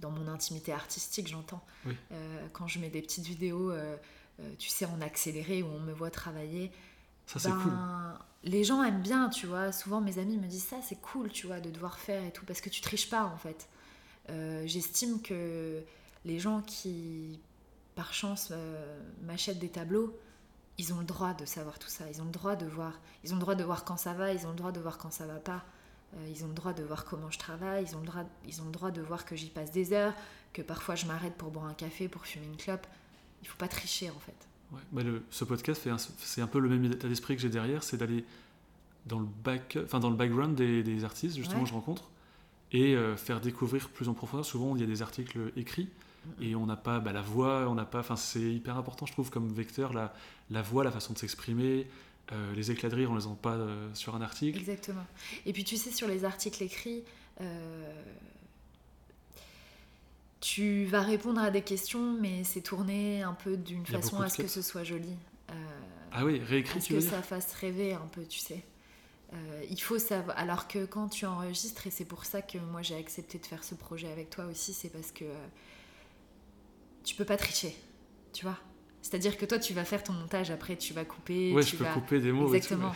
dans mon intimité artistique, j'entends. Oui. Euh, quand je mets des petites vidéos, euh, euh, tu sais, en accéléré, où on me voit travailler, Ça, c'est ben, cool. Les gens aiment bien, tu vois. Souvent, mes amis me disent ça, c'est cool, tu vois, de devoir faire et tout, parce que tu triches pas, en fait. Euh, J'estime que les gens qui, par chance, euh, m'achètent des tableaux, ils ont le droit de savoir tout ça. Ils ont le droit de voir. Ils ont le droit de voir quand ça va. Ils ont le droit de voir quand ça va pas. Euh, ils ont le droit de voir comment je travaille. Ils ont le droit. Ils ont le droit de voir que j'y passe des heures. Que parfois je m'arrête pour boire un café, pour fumer une clope. Il faut pas tricher, en fait. Ouais. Bah, le- ce podcast, c'est un peu le même état d'esprit que j'ai derrière, c'est d'aller dans le back, enfin dans le background des, des artistes justement Ouais. que je rencontre et euh, faire découvrir plus en profondeur. Souvent, il y a des articles écrits et on n'a pas bah, la voix, on n'a pas. Enfin, c'est hyper important, je trouve, comme vecteur, la, la voix, la façon de s'exprimer. euh, les éclats de rire, on les entend pas euh, sur un article. Exactement. Et puis tu sais, sur les articles écrits, euh, tu vas répondre à des questions, mais c'est tourné un peu d'une façon à ce que ce soit joli. Ah oui, réécrit, tu veux que dire? ça fasse rêver un peu, tu sais. Euh, il faut savoir. Alors que quand tu enregistres, et c'est pour ça que moi j'ai accepté de faire ce projet avec toi aussi, c'est parce que euh, tu peux pas tricher, tu vois. C'est-à-dire que toi, tu vas faire ton montage, après tu vas couper, Ouais, tu je peux vas... couper des mots. tout, Exactement.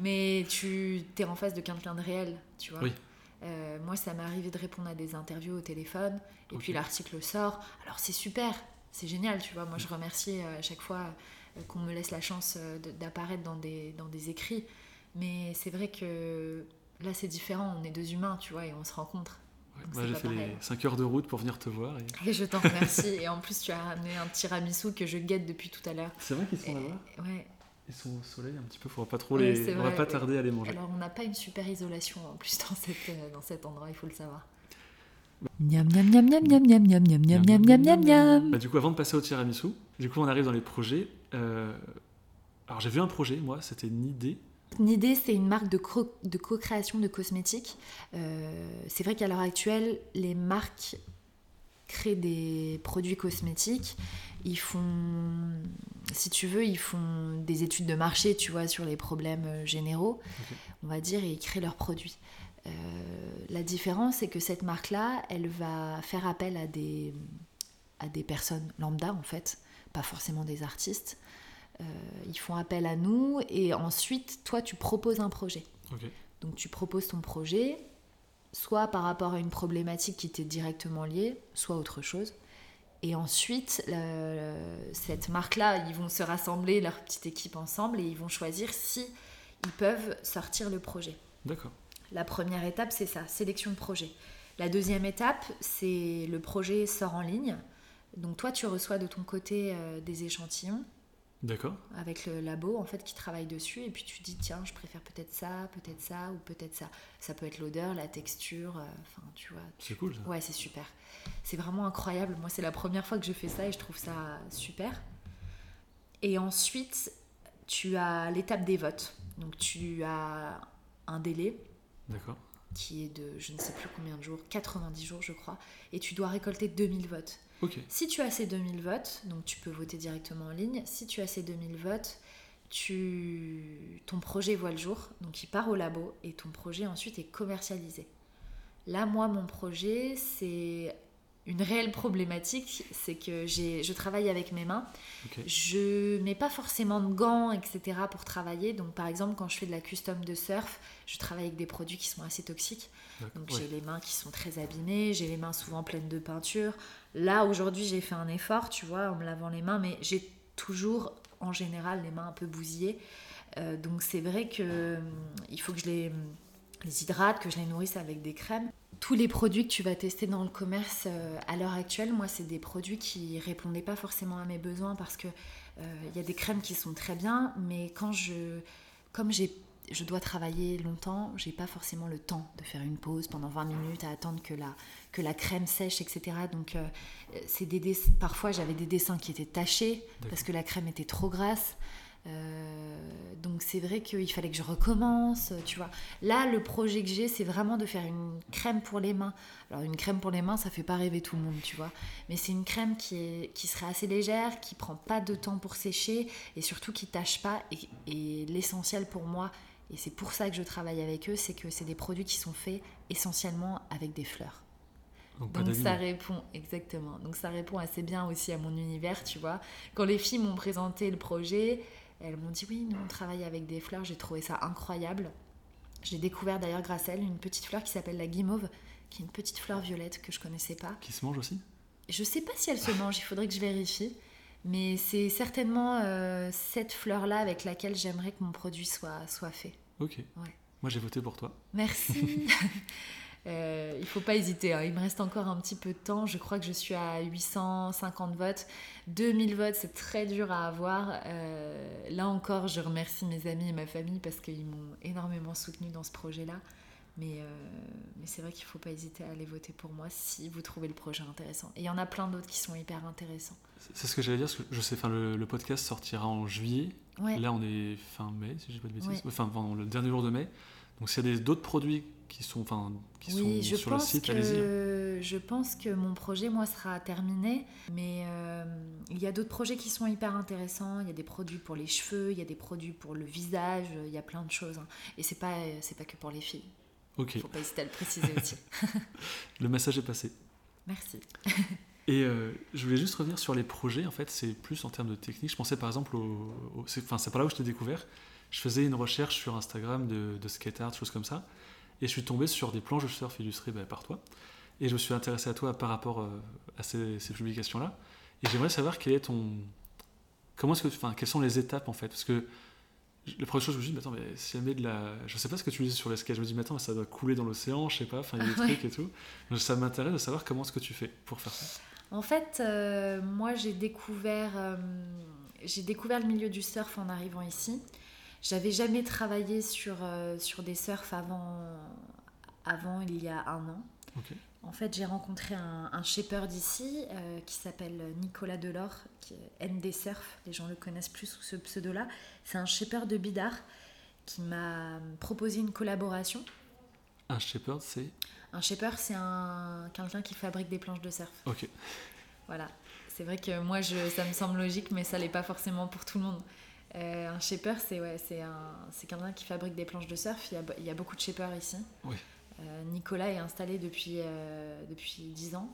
Mais tu es en face de quelqu'un de réel, tu vois. Oui. Euh, moi, ça m'est arrivé de répondre à des interviews au téléphone, et puis l'article sort. Alors c'est super, c'est génial, tu vois. Moi, je remercie à chaque fois qu'on me laisse la chance d'apparaître dans des, dans des écrits. Mais c'est vrai que là, c'est différent. On est deux humains, tu vois, et on se rencontre. Ouais, j'ai fait les pareil. 5 heures de route pour venir te voir. et- Et je t'en remercie. et en plus, tu as ramené un tiramisu que je guette depuis tout à l'heure. C'est vrai qu'ils sont là-bas Ouais. Ils sont au soleil un petit peu, faudra pas trop Ouais, les... On va pas ouais. tarder à les manger. Alors, on n'a pas une super isolation en plus dans, cette, euh, dans cet endroit, il faut le savoir. Miam miam miam miam miam miam miam miam miam miam miam miam miam. Bah, du coup, avant de passer au tiramisu, du coup, on arrive dans les projets. Euh, Alors j'ai vu un projet, moi, c'était Nidé. Nidé, c'est une marque de, co- de co-création de cosmétiques. Euh, c'est vrai qu'à l'heure actuelle, les marques créent des produits cosmétiques. Ils font, si tu veux, ils font des études de marché, tu vois, sur les problèmes euh, généraux, on va dire, et ils créent leurs produits. Euh, la différence, c'est que cette marque-là, elle va faire appel à des, à des personnes lambda, en fait, pas forcément des artistes. Euh, ils font appel à nous et ensuite, toi, tu proposes un projet. Donc, tu proposes ton projet, soit par rapport à une problématique qui t'est directement liée, soit autre chose. Et ensuite, le- cette marque-là, ils vont se rassembler, leur petite équipe ensemble, et ils vont choisir si ils peuvent sortir le projet. D'accord. La première étape, c'est ça, sélection de projet. La deuxième étape, c'est le projet sort en ligne. Donc toi, tu reçois de ton côté euh, des échantillons D'accord. avec le labo en fait qui travaille dessus et puis tu dis tiens, je préfère peut-être ça, peut-être ça ou peut-être ça. Ça peut être l'odeur, la texture, euh, enfin tu vois. C'est cool ça. Ouais, c'est super. C'est vraiment incroyable. Moi, c'est la première fois que je fais ça et je trouve ça super. Et ensuite, tu as l'étape des votes. Donc tu as un délai D'accord. qui est de je ne sais plus combien de jours, 90 jours je crois, et tu dois récolter 2000 votes. Si tu as ces 2000 votes, donc tu peux voter directement en ligne, si tu as ces 2000 votes, tu... ton projet voit le jour, donc il part au labo et ton projet ensuite est commercialisé. Là, moi, mon projet, c'est une réelle problématique, c'est que je travaille avec mes mains. Ok. Je mets pas forcément de gants, etc. pour travailler. Donc, par exemple, quand je fais de la custom de surf, je travaille avec des produits qui sont assez toxiques. Donc Ouais. j'ai les mains qui sont très abîmées, j'ai les mains souvent pleines de peinture. Là aujourd'hui j'ai fait un effort, tu vois, en me lavant les mains, mais j'ai toujours en général les mains un peu bousillées. Euh, donc c'est vrai que hum, il faut que je les, les hydrate, que je les nourrisse avec des crèmes. Tous les produits que tu vas tester dans le commerce euh, à l'heure actuelle, moi c'est des produits qui répondaient pas forcément à mes besoins parce que euh, il y a des crèmes qui sont très bien, mais quand je comme j'ai je dois travailler longtemps, j'ai pas forcément le temps de faire une pause pendant 20 minutes à attendre que la, que la crème sèche, etc. Donc, euh, c'est des parfois j'avais des dessins qui étaient tachés parce que la crème était trop grasse. Euh, donc, c'est vrai qu'il fallait que je recommence, tu vois. Là, le projet que j'ai, c'est vraiment de faire une crème pour les mains. Alors, une crème pour les mains, ça fait pas rêver tout le monde, tu vois. Mais c'est une crème qui, est, qui serait assez légère, qui prend pas de temps pour sécher et surtout qui tâche pas. Et, et l'essentiel pour moi, et c'est pour ça que je travaille avec eux, c'est que c'est des produits qui sont faits essentiellement avec des fleurs. Donc Donc ça répond exactement. Donc ça répond assez bien aussi à mon univers, tu vois. Quand les filles m'ont présenté le projet, elles m'ont dit oui, nous on travaille avec des fleurs. J'ai trouvé ça incroyable. J'ai découvert d'ailleurs grâce à elle une petite fleur qui s'appelle la guimauve, qui est une petite fleur violette que je connaissais pas. Qui se mange aussi? Je sais pas si elle se mange, il faudrait que je vérifie. Mais c'est certainement euh, cette fleur-là avec laquelle j'aimerais que mon produit soit, soit fait. Ok. Ouais. Moi j'ai voté pour toi. Merci. Euh, il faut pas hésiter, hein. il me reste encore un petit peu de temps. Je crois que je suis à 850 votes. 2000 votes, c'est très dur à avoir. Euh, là encore, je remercie mes amis et ma famille parce qu'ils m'ont énormément soutenu dans ce projet-là. Mais, euh, mais c'est vrai qu'il faut pas hésiter à aller voter pour moi si vous trouvez le projet intéressant. Et il y en a plein d'autres qui sont hyper intéressants. C'est ce que j'allais dire, parce que je sais, enfin le, le podcast sortira en juillet. Ouais. Là on est fin mai, si j'ai pas de bêtises. Ouais. Enfin, le dernier jour de mai. Donc s'il y a d'autres produits qui sont, enfin, qui Oui, sont je sur le pense site, allez-y. que je pense que mon projet moi sera terminé, mais euh, il y a d'autres projets qui sont hyper intéressants. Il y a des produits pour les cheveux, il y a des produits pour le visage, il y a plein de choses. hein. Et c'est pas c'est pas que pour les filles. Ok, Faut pas hésiter à le préciser aussi. le message est passé. Merci. Et euh, je voulais juste revenir sur les projets, en fait, c'est plus en termes de technique. Je pensais par exemple au. au- c'est enfin, c'est par là où je t'ai découvert. Je faisais une recherche sur Instagram de, de skate art, choses comme ça. Et je suis tombé sur des planches de surf illustrées bah, par toi. Et je me suis intéressé à toi par rapport euh, à ces, ces publications-là. Et j'aimerais savoir quel est ton. Comment est-ce que. Enfin, quelles sont les étapes en fait? Parce que la première chose, je me dis, mais attends, mais si elle met de la. Je sais pas ce que tu dis sur les. Je me dis, mais attends, mais ça doit couler dans l'océan, je sais pas. Enfin, il y a des Ouais. trucs et tout. Donc, ça m'intéresse de savoir comment est-ce que tu fais pour faire ça. En fait, euh, moi j'ai découvert, euh, j'ai découvert le milieu du surf en arrivant ici. J'avais jamais travaillé sur, euh, sur des surfs avant, avant il y a un an. En fait, j'ai rencontré un, un shaper d'ici euh, qui s'appelle Nicolas Delors, qui est ND Surf. Les gens le connaissent plus sous ce pseudo-là. C'est un shaper de bidard qui m'a proposé une collaboration. Un shepherd, c'est? Un shaper, c'est un quelqu'un qui fabrique des planches de surf. Ok. Voilà. C'est vrai que moi, je, ça me semble logique, mais ça l'est pas forcément pour tout le monde. Euh, un shaper, c'est ouais, c'est un, c'est quelqu'un qui fabrique des planches de surf. Il y a, il y a beaucoup de shapers ici. Oui. Euh, Nicolas est installé depuis, euh, depuis 10 ans.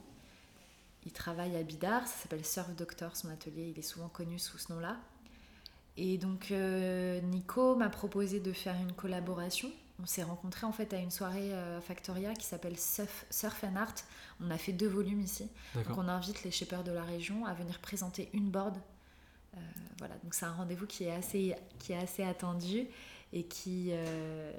Il travaille à Bidart, ça s'appelle Surf Doctor, son atelier. Il est souvent connu sous ce nom-là. Et donc, Nico m'a proposé de faire une collaboration. On s'est rencontrés en fait à une soirée Factoria qui s'appelle Surf, Surf and Art. On a fait deux volumes ici. Donc on invite les shapers de la région à venir présenter une board. Euh, voilà, donc c'est un rendez-vous qui est assez, qui est assez attendu et qui, euh,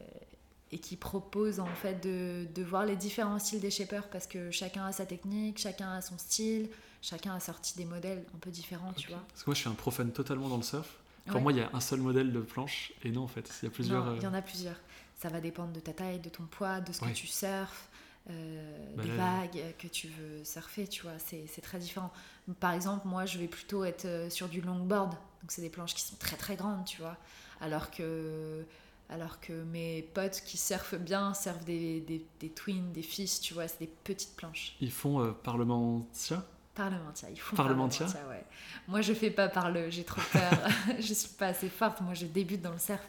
et qui propose en fait de, de voir les différents styles des shapers parce que chacun a sa technique, chacun a son style, chacun a sorti des modèles un peu différents, tu vois. Parce que moi, je suis un profane totalement dans le surf. Pour Ouais. moi, il y a un seul modèle de planche, et non, en fait, il y a plusieurs. Non, il y euh, en a plusieurs. Ça va dépendre de ta taille, de ton poids, de ce Ouais. que tu surfes, euh, Bah des vagues que tu veux surfer, tu vois. C'est très différent. Par exemple, moi, je vais plutôt être euh, sur du longboard. Donc, c'est des planches qui sont très très grandes, tu vois. Alors que, alors que mes potes qui surfent bien surfent des, des, des twins, des fils, tu vois. C'est des petites planches. Ils font euh, parlementaire. Parlementaire, ils font Parlementaire ouais. Moi, je fais pas par le, j'ai trop peur. je suis pas assez forte. Moi, je débute dans le surf.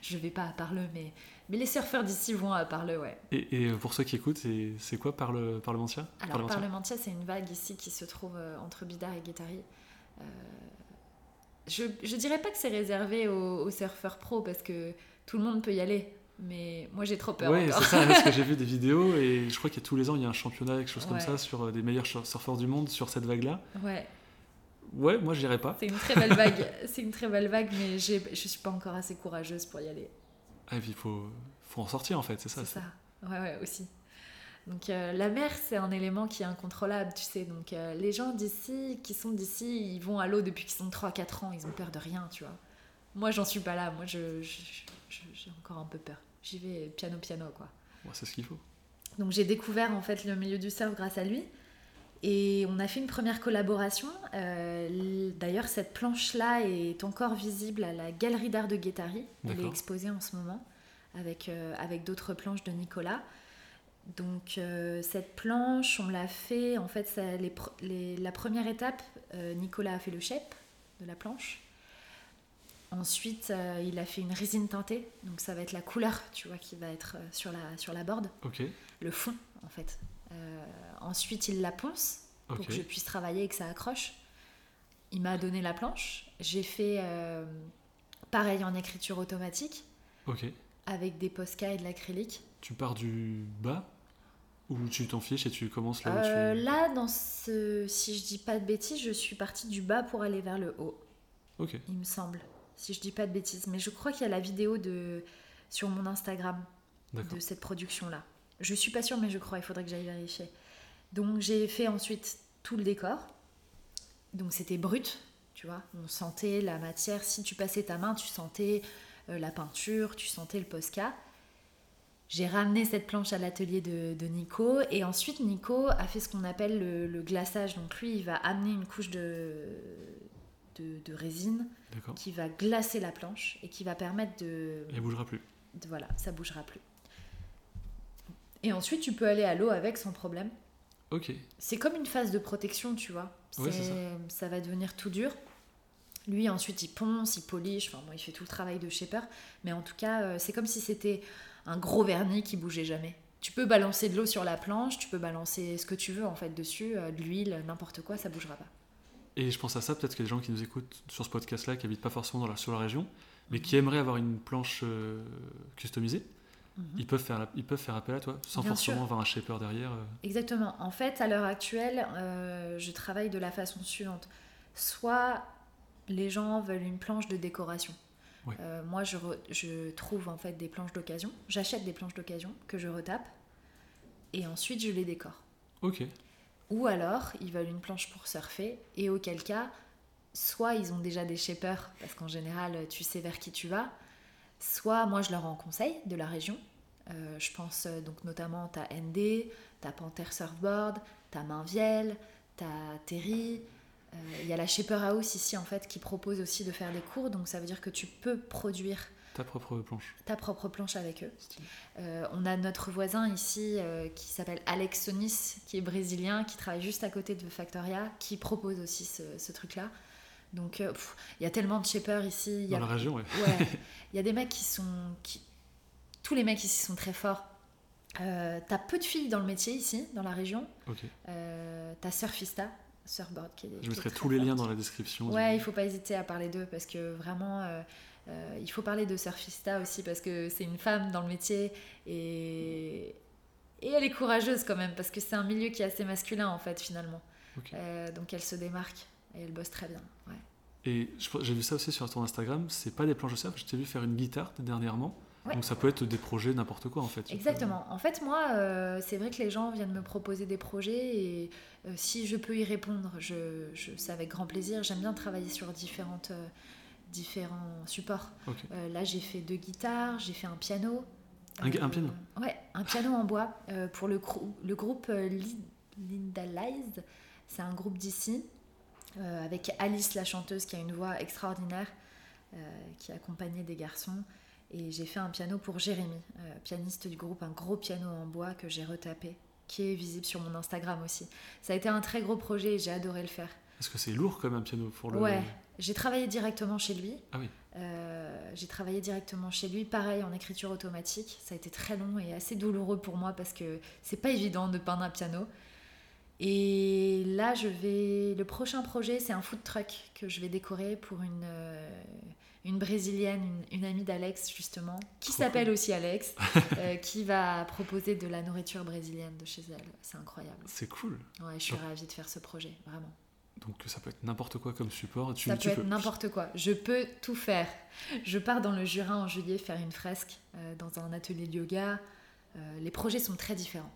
Je vais pas à par le, mais, mais les surfeurs d'ici vont à par le, ouais. Et, et pour ceux qui écoutent, c'est quoi parle, parlementaire Alors, Parlementier, c'est une vague ici qui se trouve euh, entre Bidart et Guétari. Euh, je, je dirais pas que c'est réservé aux, aux surfeurs pro parce que tout le monde peut y aller. Mais moi, j'ai trop peur Ouais, encore. c'est ça, parce que j'ai vu des vidéos et je crois qu'il y a tous les ans, il y a un championnat, quelque chose comme ça, sur euh, des meilleurs sur- surfeurs du monde sur cette vague-là. Ouais, Ouais, moi, j'irais pas. c'est une très belle vague. c'est une très belle vague, mais je suis pas encore assez courageuse pour y aller. Ah, et puis il faut, faut en sortir, en fait, c'est ça. C'est ça. Ouais, ouais, aussi. Donc euh, la mer, c'est un élément qui est incontrôlable, tu sais. Donc euh, les gens d'ici, qui sont d'ici, ils vont à l'eau depuis qu'ils sont 3-4 ans, ils ont peur de rien, tu vois. Moi, j'en suis pas là. Moi, je, je- je- j'ai encore un peu peur. J'y vais piano piano, quoi. Ouais, c'est ce qu'il faut. Donc j'ai découvert en fait le milieu du surf grâce à lui. Et on a fait une première collaboration. Euh, D'ailleurs, cette planche-là est encore visible à la Galerie d'art de Guétari. Elle est exposée en ce moment avec, euh, avec d'autres planches de Nicolas. Donc euh, cette planche, on l'a fait, en fait, ça- les pr- les- la première étape, Nicolas a fait le shape de la planche. Ensuite, il a fait une résine teintée, donc ça va être la couleur, tu vois, qui va être sur la, sur la board le fond en fait. Euh, ensuite, il la ponce pour que je puisse travailler et que ça accroche. Il m'a donné la planche. J'ai fait euh, pareil en écriture automatique Ok. avec des Posca et de l'acrylique. Tu pars du bas ou tu t'en fiches et tu commences là où Euh, tu... là, dans ce, si je dis pas de bêtises, je suis partie du bas pour aller vers le haut, Ok, il me semble. Si je dis pas de bêtises, mais je crois qu'il y a la vidéo de sur mon Instagram de cette production-là. Je suis pas sûre, mais je crois, il faudrait que j'aille vérifier. Donc j'ai fait ensuite tout le décor. Donc c'était brut, tu vois. On sentait la matière. Si tu passais ta main, tu sentais euh, la peinture, tu sentais le Posca. J'ai ramené cette planche à l'atelier de, de Nico et ensuite Nico a fait ce qu'on appelle le, le glaçage. Donc lui, il va amener une couche de, de, de résine qui va glacer la planche et qui va permettre de, Et elle bougera plus. de- voilà, ça bougera plus. Et ensuite, tu peux aller à l'eau avec sans problème. Ok, C'est comme une phase de protection, tu vois. Ouais, c'est ça. va devenir tout dur. Lui, ensuite, il ponce, il polish, enfin, bon, il fait tout le travail de shaper. Mais en tout cas, euh, c'est comme si c'était un gros vernis qui bougeait jamais. Tu peux balancer de l'eau sur la planche, tu peux balancer ce que tu veux en fait dessus, euh, de l'huile, n'importe quoi, ça bougera pas. Et je pense à ça, peut-être qu'il y a des gens qui nous écoutent sur ce podcast-là, qui habitent pas forcément dans la, sur la région, mais qui aimeraient avoir une planche euh, customisée. Ils, peuvent faire, ils peuvent faire appel à toi, sans Bien forcément sûr. avoir un shaper derrière. euh. Exactement. En fait, à l'heure actuelle, euh, je travaille de la façon suivante. Soit les gens veulent une planche de décoration. Euh, moi, je, re- je trouve en fait des planches d'occasion. J'achète des planches d'occasion que je retape et ensuite je les décore. Ok, Ou alors, ils veulent une planche pour surfer et auquel cas, soit ils ont déjà des shapers parce qu'en général, tu sais vers qui tu vas. Soit moi, je leur en conseille de la région. Euh, je pense euh, donc notamment à ND, t'as Panther Surfboard, t'as Mainviel, t'as Terry. Euh, Il y a la Shaper House ici en fait qui propose aussi de faire des cours, donc ça veut dire que tu peux produire Ta propre planche. ta propre planche avec eux. Euh, on a notre voisin ici euh, qui s'appelle Alex Sonis, qui est brésilien, qui travaille juste à côté de Factoria, qui propose aussi ce, ce truc-là. Donc euh, il y a tellement de shapers ici. Y Dans a, la région, ouais. ouais, il y a des mecs qui sont... Qui, tous les mecs ici sont très forts. Euh, T'as peu de filles dans le métier ici, dans la région. Ok. Euh, T'as Surfista, Surfboard qui est Je qui mettrai tous les liens dans la description. Ouais, il faut pas hésiter à parler d'eux parce que vraiment, euh, il faut parler de Surfista aussi parce que c'est une femme dans le métier et, et elle est courageuse quand même parce que c'est un milieu qui est assez masculin en fait finalement. Donc elle se démarque et elle bosse très bien. Ouais. Et j'ai vu ça aussi sur ton Instagram, c'est pas des planches de surf, je t'ai vu faire une guitare dernièrement. Ouais. Donc ça peut être des projets, n'importe quoi en fait. Exactement. En fait, moi, euh, c'est vrai que les gens viennent me proposer des projets et euh, si je peux y répondre, je, je, c'est avec grand plaisir. J'aime bien travailler sur différentes, euh, différents supports. Là, j'ai fait deux guitares, j'ai fait un piano. Un piano Ouais, un piano en bois pour le, le groupe Li- Linda Lies. C'est un groupe d'ici euh, avec Alice, la chanteuse, qui a une voix extraordinaire, euh, qui accompagnait des garçons. Et j'ai fait un piano pour Jérémy, euh, pianiste du groupe, un gros piano en bois que j'ai retapé, qui est visible sur mon Instagram aussi. Ça a été un très gros projet et j'ai adoré le faire. Est-ce que c'est lourd comme un piano pour le. Ouais, j'ai travaillé directement chez lui. Ah oui. J'ai travaillé directement chez lui, pareil en écriture automatique. Ça a été très long et assez douloureux pour moi parce que c'est pas évident de peindre un piano. Et là, je vais. Le prochain projet, c'est un food truck que je vais décorer pour une, euh, une brésilienne, une, une amie d'Alex justement, qui s'appelle cool. aussi Alex, euh, qui va proposer de la nourriture brésilienne de chez elle. C'est incroyable. C'est cool. Ouais, je suis ravie de faire ce projet, vraiment. Donc ça peut être n'importe quoi comme support. Tu, Ça tu peut être n'importe quoi. Je peux tout faire. Je pars dans le Jura en juillet faire une fresque euh, dans un atelier de yoga. Les projets sont très différents.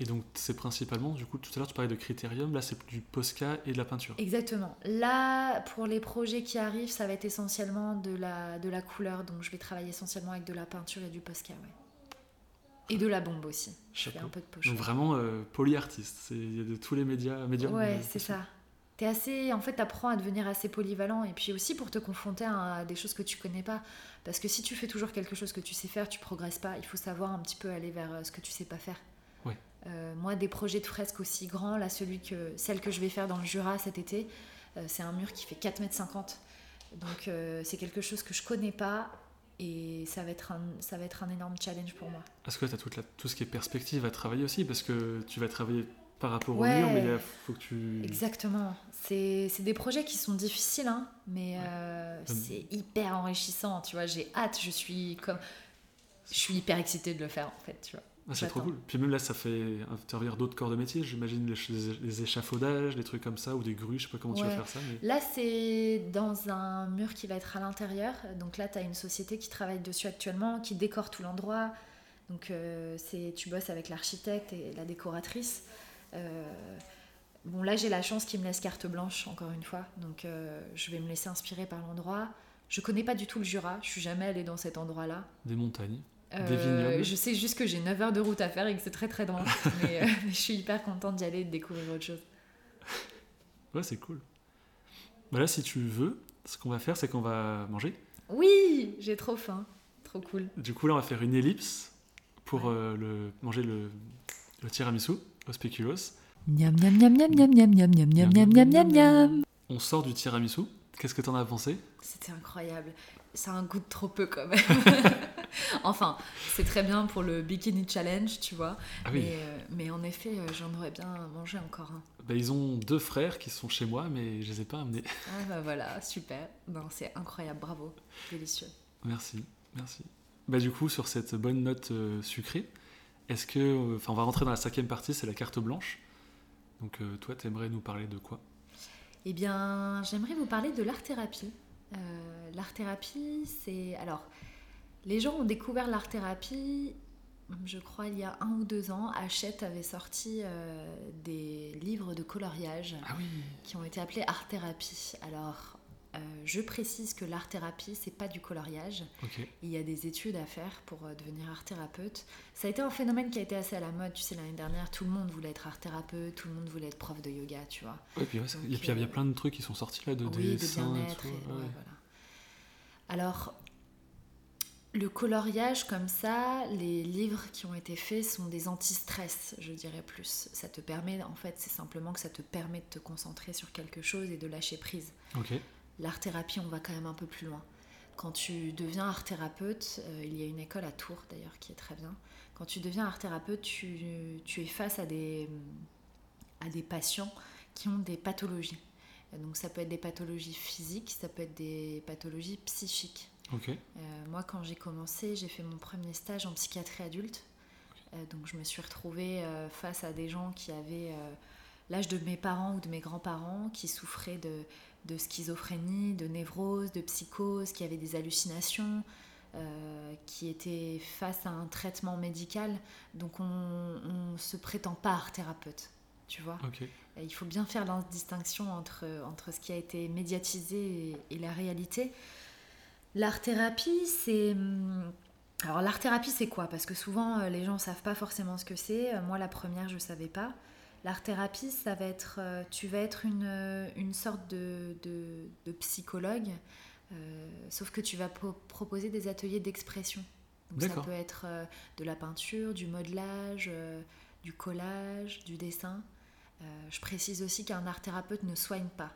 Et donc c'est principalement, du coup, tout à l'heure tu parlais de critérium, là c'est du Posca et de la peinture. Exactement. Là, pour les projets qui arrivent, ça va être essentiellement de la, de la couleur. Donc je vais travailler essentiellement avec de la peinture et du Posca. Ouais. Et de la bombe aussi. Je fais un peu de poche. Donc vraiment euh, polyartiste. Il y a de tous les médias. médiums, Ouais, c'est ça. T'es assez, en fait, t'apprends à devenir assez polyvalent et puis aussi pour te confronter à des choses que tu connais pas. Parce que si tu fais toujours quelque chose que tu sais faire, tu progresses pas. Il faut savoir un petit peu aller vers euh, ce que tu sais pas faire. Euh, moi, des projets de fresques aussi grands, là, celui que, celle que je vais faire dans le Jura cet été, euh, c'est un mur qui fait 4,50 m. Donc euh, c'est quelque chose que je connais pas et ça va être un, ça va être un énorme challenge pour moi. Parce que tu as toute la- tout ce qui est perspective à travailler aussi, parce que tu vas travailler par rapport au mur, mais il faut que tu. Exactement. C'est des projets qui sont difficiles, hein, mais c'est hyper enrichissant. Tu vois, j'ai hâte. Je suis comme, je suis hyper excitée de le faire en fait. Tu vois. Ah, c'est trop cool. Puis même là, ça fait intervenir d'autres corps de métier. J'imagine les, les échafaudages, des trucs comme ça, ou des grues. Je sais pas comment tu vas faire ça. Mais... Là, c'est dans un mur qui va être à l'intérieur. Donc là, tu as une société qui travaille dessus actuellement, qui décore tout l'endroit. Donc euh, c'est, tu bosses avec l'architecte et la décoratrice. Euh, bon, là, j'ai la chance qu'ils me laissent carte blanche, encore une fois. Donc euh, je vais me laisser inspirer par l'endroit. Je connais pas du tout le Jura. Je suis jamais allée dans cet endroit-là. Des montagnes. Euh, je sais juste que j'ai 9 heures de route à faire et que c'est très très mais, euh, mais je suis hyper contente d'y aller et de découvrir autre chose. Ouais, c'est cool. Bah là, si tu veux, ce qu'on va faire, c'est qu'on va manger. Oui, j'ai trop faim. Trop cool. Du coup, là, on va faire une ellipse pour Ouais. euh, le, manger le, le tiramisu au spéculoos. Miam miam miam miam miam miam miam miam miam miam miam miam miam. On sort du tiramisu. Qu'est-ce que t'en as pensé C'était incroyable. Ça a un goût de trop peu quand même. enfin, c'est très bien pour le bikini challenge, tu vois. Ah oui, Mais, euh, mais en effet, euh, j'en aurais bien mangé encore un. bah, ils ont deux frères qui sont chez moi, mais je les ai pas amenés. Ah bah voilà, super. Non, c'est incroyable, bravo. Délicieux. Merci, merci. Bah du coup, sur cette bonne note euh, sucrée, est-ce que, enfin, on va rentrer dans la cinquième partie, c'est la carte blanche. Donc euh, toi, t'aimerais nous parler de quoi? Eh bien, j'aimerais vous parler de l'art-thérapie. Euh, l'art-thérapie, c'est... Alors, les gens ont découvert l'art-thérapie, je crois, il y a un ou deux ans. Hachette avait sorti euh, des livres de coloriage Ah oui. qui ont été appelés art-thérapie. Alors, Euh, je précise que l'art-thérapie, c'est pas du coloriage. Il y a des études à faire pour euh, devenir art-thérapeute. Ça a été un phénomène qui a été assez à la mode. Tu sais, l'année dernière, tout le monde voulait être art-thérapeute, tout le monde voulait être prof de yoga, tu vois. et puis il y, a plein de trucs qui sont sortis là, de oui, dessin et tout. Alors, le coloriage comme ça, les livres qui ont été faits sont des anti-stress, je dirais plus. Ça te permet, en fait, c'est simplement que ça te permet de te concentrer sur quelque chose et de lâcher prise. L'art-thérapie, on va quand même un peu plus loin. Quand tu deviens art-thérapeute, euh, il y a une école à Tours d'ailleurs qui est très bien. Quand tu deviens art-thérapeute, tu, es face à des, à des patients qui ont des pathologies. Donc ça peut être des pathologies physiques, ça peut être des pathologies psychiques. Euh, moi, quand j'ai commencé, j'ai fait mon premier stage en psychiatrie adulte. Euh, donc, je me suis retrouvée euh, face à des gens qui avaient l'âge de mes parents ou de mes grands-parents, qui souffraient de, de, schizophrénie, de névrose, de psychose, qui avaient des hallucinations, qui étaient face à un traitement médical. Donc, on ne se prétend pas art thérapeute. Tu vois Il faut bien faire la distinction entre, entre ce qui a été médiatisé et la réalité. L'art-thérapie, c'est... Hum, alors l'art-thérapie, c'est quoi? Parce que souvent, euh, les gens ne savent pas forcément ce que c'est. Euh, moi, la première, je ne savais pas. L'art-thérapie, ça va être... Euh, tu vas être une, une sorte de, de, psychologue, sauf que tu vas proposer des ateliers d'expression. Donc ça peut être de la peinture, du modelage, du collage, du dessin. je précise aussi qu'un art-thérapeute ne soigne pas.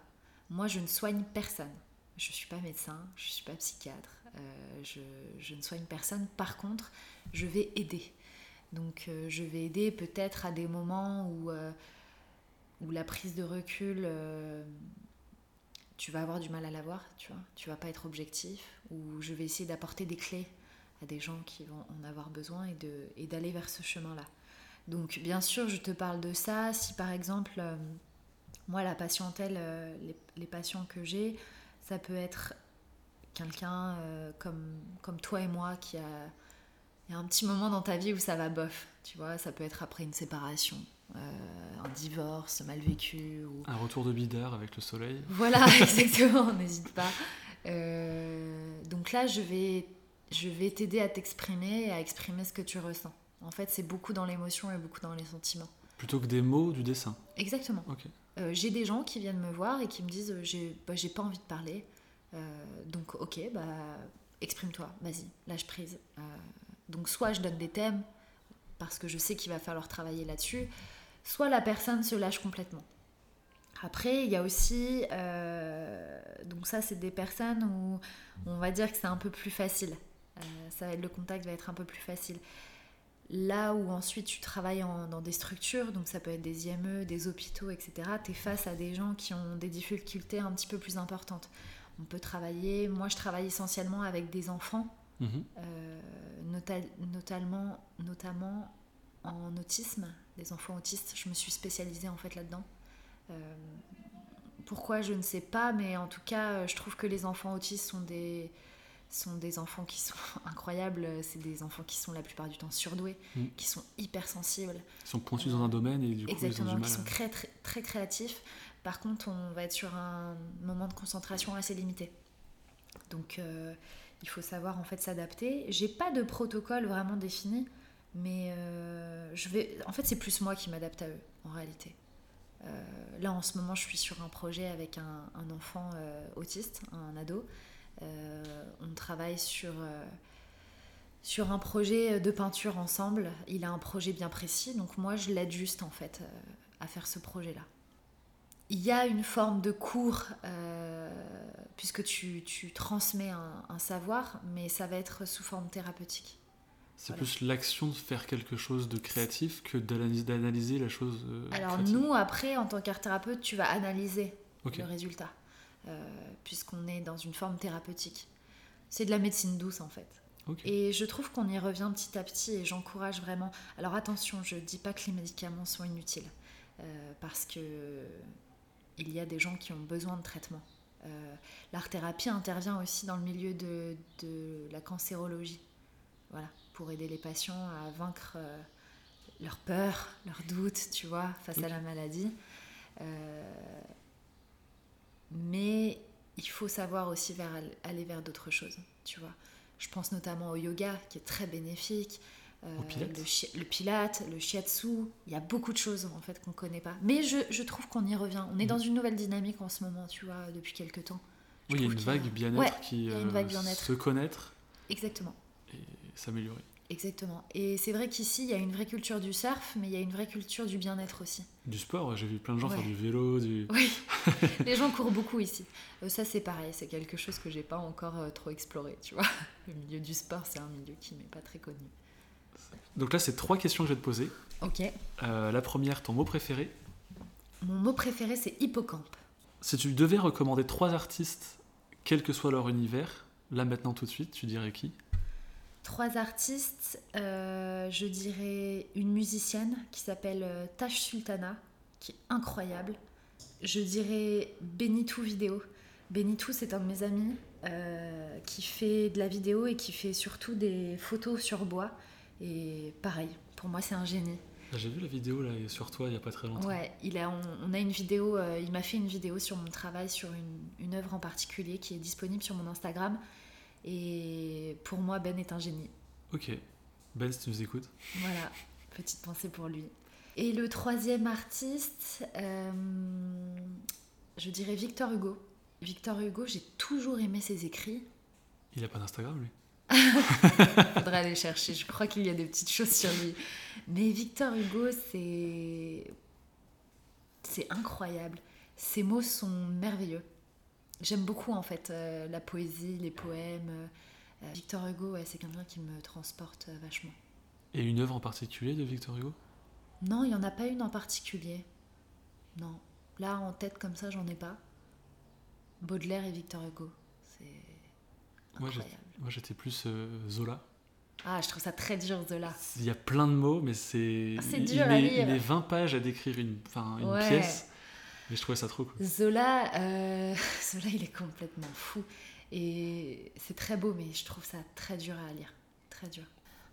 Moi, je ne soigne personne. Je ne suis pas médecin, je ne suis pas psychiatre, euh, je, ne soigne personne. Par contre, je vais aider. Donc euh, je vais aider peut-être à des moments où, euh, où la prise de recul, tu vas avoir du mal à l'avoir, tu vois. Tu vas pas être objectif, ou je vais essayer d'apporter des clés à des gens qui vont en avoir besoin et, et d'aller vers ce chemin-là. Donc bien sûr, je te parle de ça. Si par exemple, moi, la patientèle, les patients que j'ai, ça peut être quelqu'un euh, comme, comme toi et moi qui a, y a un petit moment dans ta vie où ça va bof. Tu vois, ça peut être après une séparation, euh, un divorce mal vécu. Ou... Un retour de bidard avec le soleil. Voilà, exactement, n'hésite pas. Euh, donc là, je vais, je vais t'aider à t'exprimer et à exprimer ce que tu ressens. En fait, c'est beaucoup dans l'émotion et beaucoup dans les sentiments. Plutôt que des mots, du dessin. Exactement. Ok. Euh, j'ai des gens qui viennent me voir et qui me disent euh, j'ai bah, pas envie de parler. Euh, donc ok, bah, exprime-toi, vas-y, lâche prise. donc soit je donne des thèmes parce que je sais qu'il va falloir travailler là-dessus, soit la personne se lâche complètement. Après, il y a aussi, donc ça c'est des personnes où on va dire que c'est un peu plus facile. ça, le contact va être un peu plus facile. Là où ensuite tu travailles dans des structures, donc ça peut être des IME, des hôpitaux, etc., tu es face à des gens qui ont des difficultés un petit peu plus importantes. On peut travailler, moi je travaille essentiellement avec des enfants, mhm. euh, notamment, notamment en autisme, des enfants autistes. Je me suis spécialisée en fait là-dedans. Euh, pourquoi je ne sais pas, mais en tout cas, je trouve que les enfants autistes sont des, sont des enfants qui sont incroyables. C'est des enfants qui sont la plupart du temps surdoués, mm. qui sont hyper sensibles. Ils sont pointus dans un domaine et du coup Exactement, ils ont du qui sont très, très, créatifs. Par contre, on va être sur un moment de concentration assez limité. Donc, euh, il faut savoir en fait s'adapter. J'ai pas de protocole vraiment défini, mais euh, je vais. En fait, c'est plus moi qui m'adapte à eux en réalité. Euh, là, en ce moment, je suis sur un projet avec un, un enfant autiste, un ado, on travaille sur, euh, sur un projet de peinture ensemble. Il a un projet bien précis, donc moi je l'aide juste en fait euh, à faire ce projet-là. Il y a une forme de cours, puisque tu, transmets un, savoir, mais ça va être sous forme thérapeutique. C'est plus l'action de faire quelque chose de créatif que d'analyser la chose. Alors nous, après, en tant qu'art thérapeute, tu vas analyser le résultat. Euh, puisqu'on est dans une forme thérapeutique. C'est de la médecine douce en fait. Et je trouve qu'on y revient petit à petit et j'encourage vraiment. Alors attention, je ne dis pas que les médicaments sont inutiles, euh, parce que il y a des gens qui ont besoin de traitement. Euh, l'art-thérapie intervient aussi dans le milieu de, la cancérologie, voilà, pour aider les patients à vaincre leur peur, leurs doutes, tu vois, face à la maladie. Mais il faut savoir aussi vers, aller vers d'autres choses, tu vois. Je pense notamment au yoga, qui est très bénéfique. Euh, pilate. Le, le, pilate, le shiatsu, il y a beaucoup de choses en fait qu'on ne connaît pas. Mais je, je trouve qu'on y revient. On est dans une nouvelle dynamique en ce moment, tu vois, depuis quelques temps. oui, il y a une vague bien-être qui euh, bien se connaître. Exactement. Et s'améliorer. Exactement. Et c'est vrai qu'ici, il y a une vraie culture du surf, mais il y a une vraie culture du bien-être aussi. Du sport, j'ai vu plein de gens faire du vélo. Du... Oui, les gens courent beaucoup ici. Euh, ça, c'est pareil, c'est quelque chose que j'ai pas encore euh, trop exploré, tu vois. Le milieu du sport, c'est un milieu qui m'est pas très connu. Donc là, c'est trois questions que je vais te poser. Ok. Euh, la première, ton mot préféré? Mon mot préféré, c'est hippocampe. Si tu devais recommander trois artistes, quel que soit leur univers, là maintenant tout de suite, tu dirais qui? Trois artistes, euh, je dirais une musicienne qui s'appelle euh, Tash Sultana, qui est incroyable. Je dirais Benitou Vidéo. Benitou, c'est un de mes amis euh, qui fait de la vidéo et qui fait surtout des photos sur bois. Et pareil, pour moi, c'est un génie. Ah, j'ai vu la vidéo là sur toi il n'y a pas très longtemps. Ouais, il a, on, a une vidéo, il m'a fait une vidéo sur mon travail, sur une, une œuvre en particulier qui est disponible sur mon Instagram. Et pour moi, Ben est un génie. Ok. Ben, si tu nous écoutes. Voilà, petite pensée pour lui. Et le troisième artiste, euh, je dirais Victor Hugo. Victor Hugo, j'ai toujours aimé ses écrits. Il n'a pas d'Instagram, lui Faudrait aller chercher. Je crois qu'il y a des petites choses sur lui. Mais Victor Hugo, c'est. C'est incroyable. Ses mots sont merveilleux. J'aime beaucoup en fait euh, la poésie, les poèmes. Euh, Victor Hugo, c'est quelqu'un qui me transporte euh, vachement. Et une œuvre en particulier de Victor Hugo? Non, il n'y en a pas une en particulier. Non. Là, en tête comme ça, j'en ai pas. Baudelaire et Victor Hugo. C'est incroyable. Moi, j'étais plus Zola. Ah, je trouve ça très dur, Zola. Il y a plein de mots, mais c'est. Ah, c'est dur à lire. Il met 20 pages à décrire une, une pièce. Mais je trouvais ça trop cool. Zola, euh, Zola, il est complètement fou. Et c'est très beau, mais je trouve ça très dur à lire. Très dur.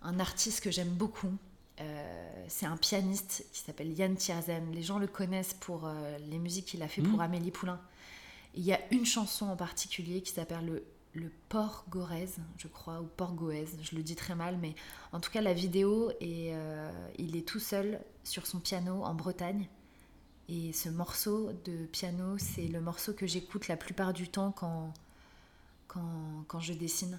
Un artiste que j'aime beaucoup, euh, c'est un pianiste qui s'appelle Yann Tiersen. Les gens le connaissent pour euh, les musiques qu'il a fait pour hmm. Amélie Poulain. Il y a une chanson en particulier qui s'appelle le, le Port Gorez, je crois, ou Port Goez, je le dis très mal, mais en tout cas la vidéo, et il est tout seul sur son piano en Bretagne et ce morceau de piano, c'est le morceau que j'écoute la plupart du temps quand, quand, quand je dessine.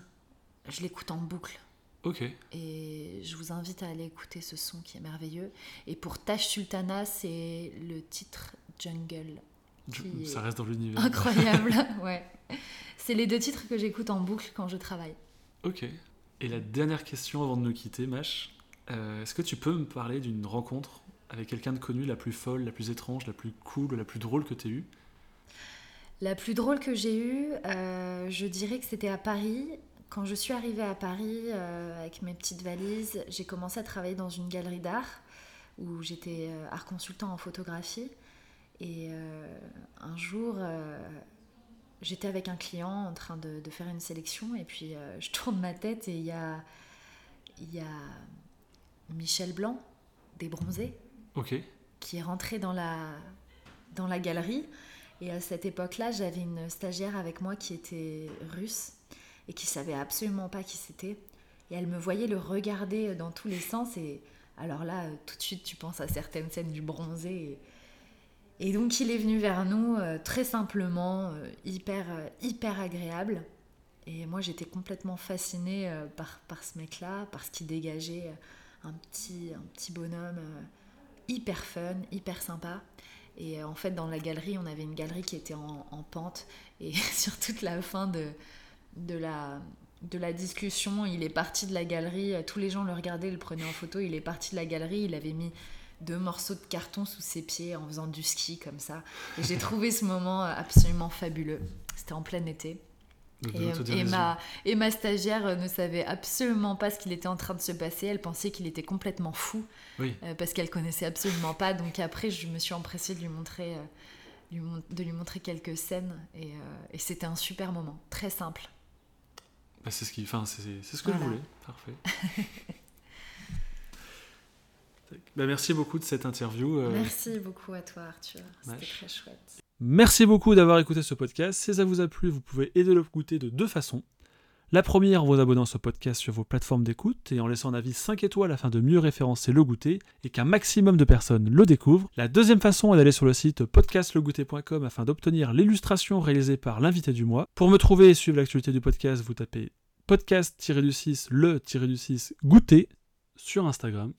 Je l'écoute en boucle. Ok. Et je vous invite à aller écouter ce son qui est merveilleux. Et pour Tash Sultana, c'est le titre Jungle. Ça reste dans l'univers. Incroyable, ouais. C'est les deux titres que j'écoute en boucle quand je travaille. Ok. Et la dernière question avant de nous quitter, Mash, euh, est-ce que tu peux me parler d'une rencontre avec quelqu'un de connu, la plus folle, la plus étrange, la plus cool, la plus drôle que tu eue La plus drôle que j'ai eue, euh, je dirais que c'était à Paris. Quand je suis arrivée à Paris euh, avec mes petites valises, j'ai commencé à travailler dans une galerie d'art où j'étais euh, art consultant en photographie. Et un jour, j'étais avec un client en train de, de faire une sélection et puis je tourne ma tête et il y a, y a Michel Blanc des bronzés qui est rentré dans la, dans la galerie. Et à cette époque-là, j'avais une stagiaire avec moi qui était russe et qui savait absolument pas qui c'était. Et elle me voyait le regarder dans tous les sens. Et alors là, tout de suite, tu penses à certaines scènes du bronzé. Et, donc, il est venu vers nous euh, très simplement, euh, hyper, euh, hyper agréable. Et moi, j'étais complètement fascinée par, par ce mec-là, parce qu'il dégageait un petit, un petit bonhomme hyper fun, hyper sympa. Et euh, en fait, dans la galerie, on avait une galerie qui était en, pente. Et sur toute la fin de, de, la, de la discussion, il est parti de la galerie. Tous les gens le regardaient, le prenaient en photo. Il est parti de la galerie. Il avait mis deux morceaux de carton sous ses pieds en faisant du ski comme ça. Et j'ai trouvé ce moment absolument fabuleux. C'était en plein été. Et, ma, et ma stagiaire euh, ne savait absolument pas ce qu'il était en train de se passer. Elle pensait qu'il était complètement fou oui. Euh, parce qu'elle connaissait absolument pas. Donc après, je me suis empressée de lui montrer, euh, de lui montrer quelques scènes et, et c'était un super moment, très simple. Bah c'est ce qui, enfin, c'est, ce que je voulais. Parfait. bah merci beaucoup de cette interview. Merci beaucoup à toi, Arthur. C'était très chouette. Merci beaucoup d'avoir écouté ce podcast. Si ça vous a plu, vous pouvez aider le goûter de deux façons. La première en vous abonnant à ce podcast sur vos plateformes d'écoute et en laissant un avis 5 étoiles afin de mieux référencer le goûter et qu'un maximum de personnes le découvrent. La deuxième façon est d'aller sur le site podcastlegoûter.com afin d'obtenir l'illustration réalisée par l'invité du mois. Pour me trouver et suivre l'actualité du podcast, vous tapez podcast-du-6 le-du-6 goûter sur Instagram.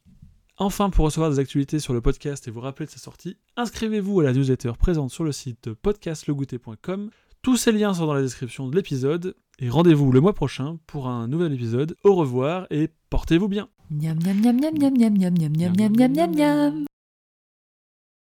Enfin, pour recevoir des actualités sur le podcast et vous rappeler de sa sortie, inscrivez-vous à la newsletter présente sur le site podcastlegoûter.com. Tous ces liens sont dans la description de l'épisode. Et rendez-vous le mois prochain pour un nouvel épisode. Au revoir et portez-vous bien.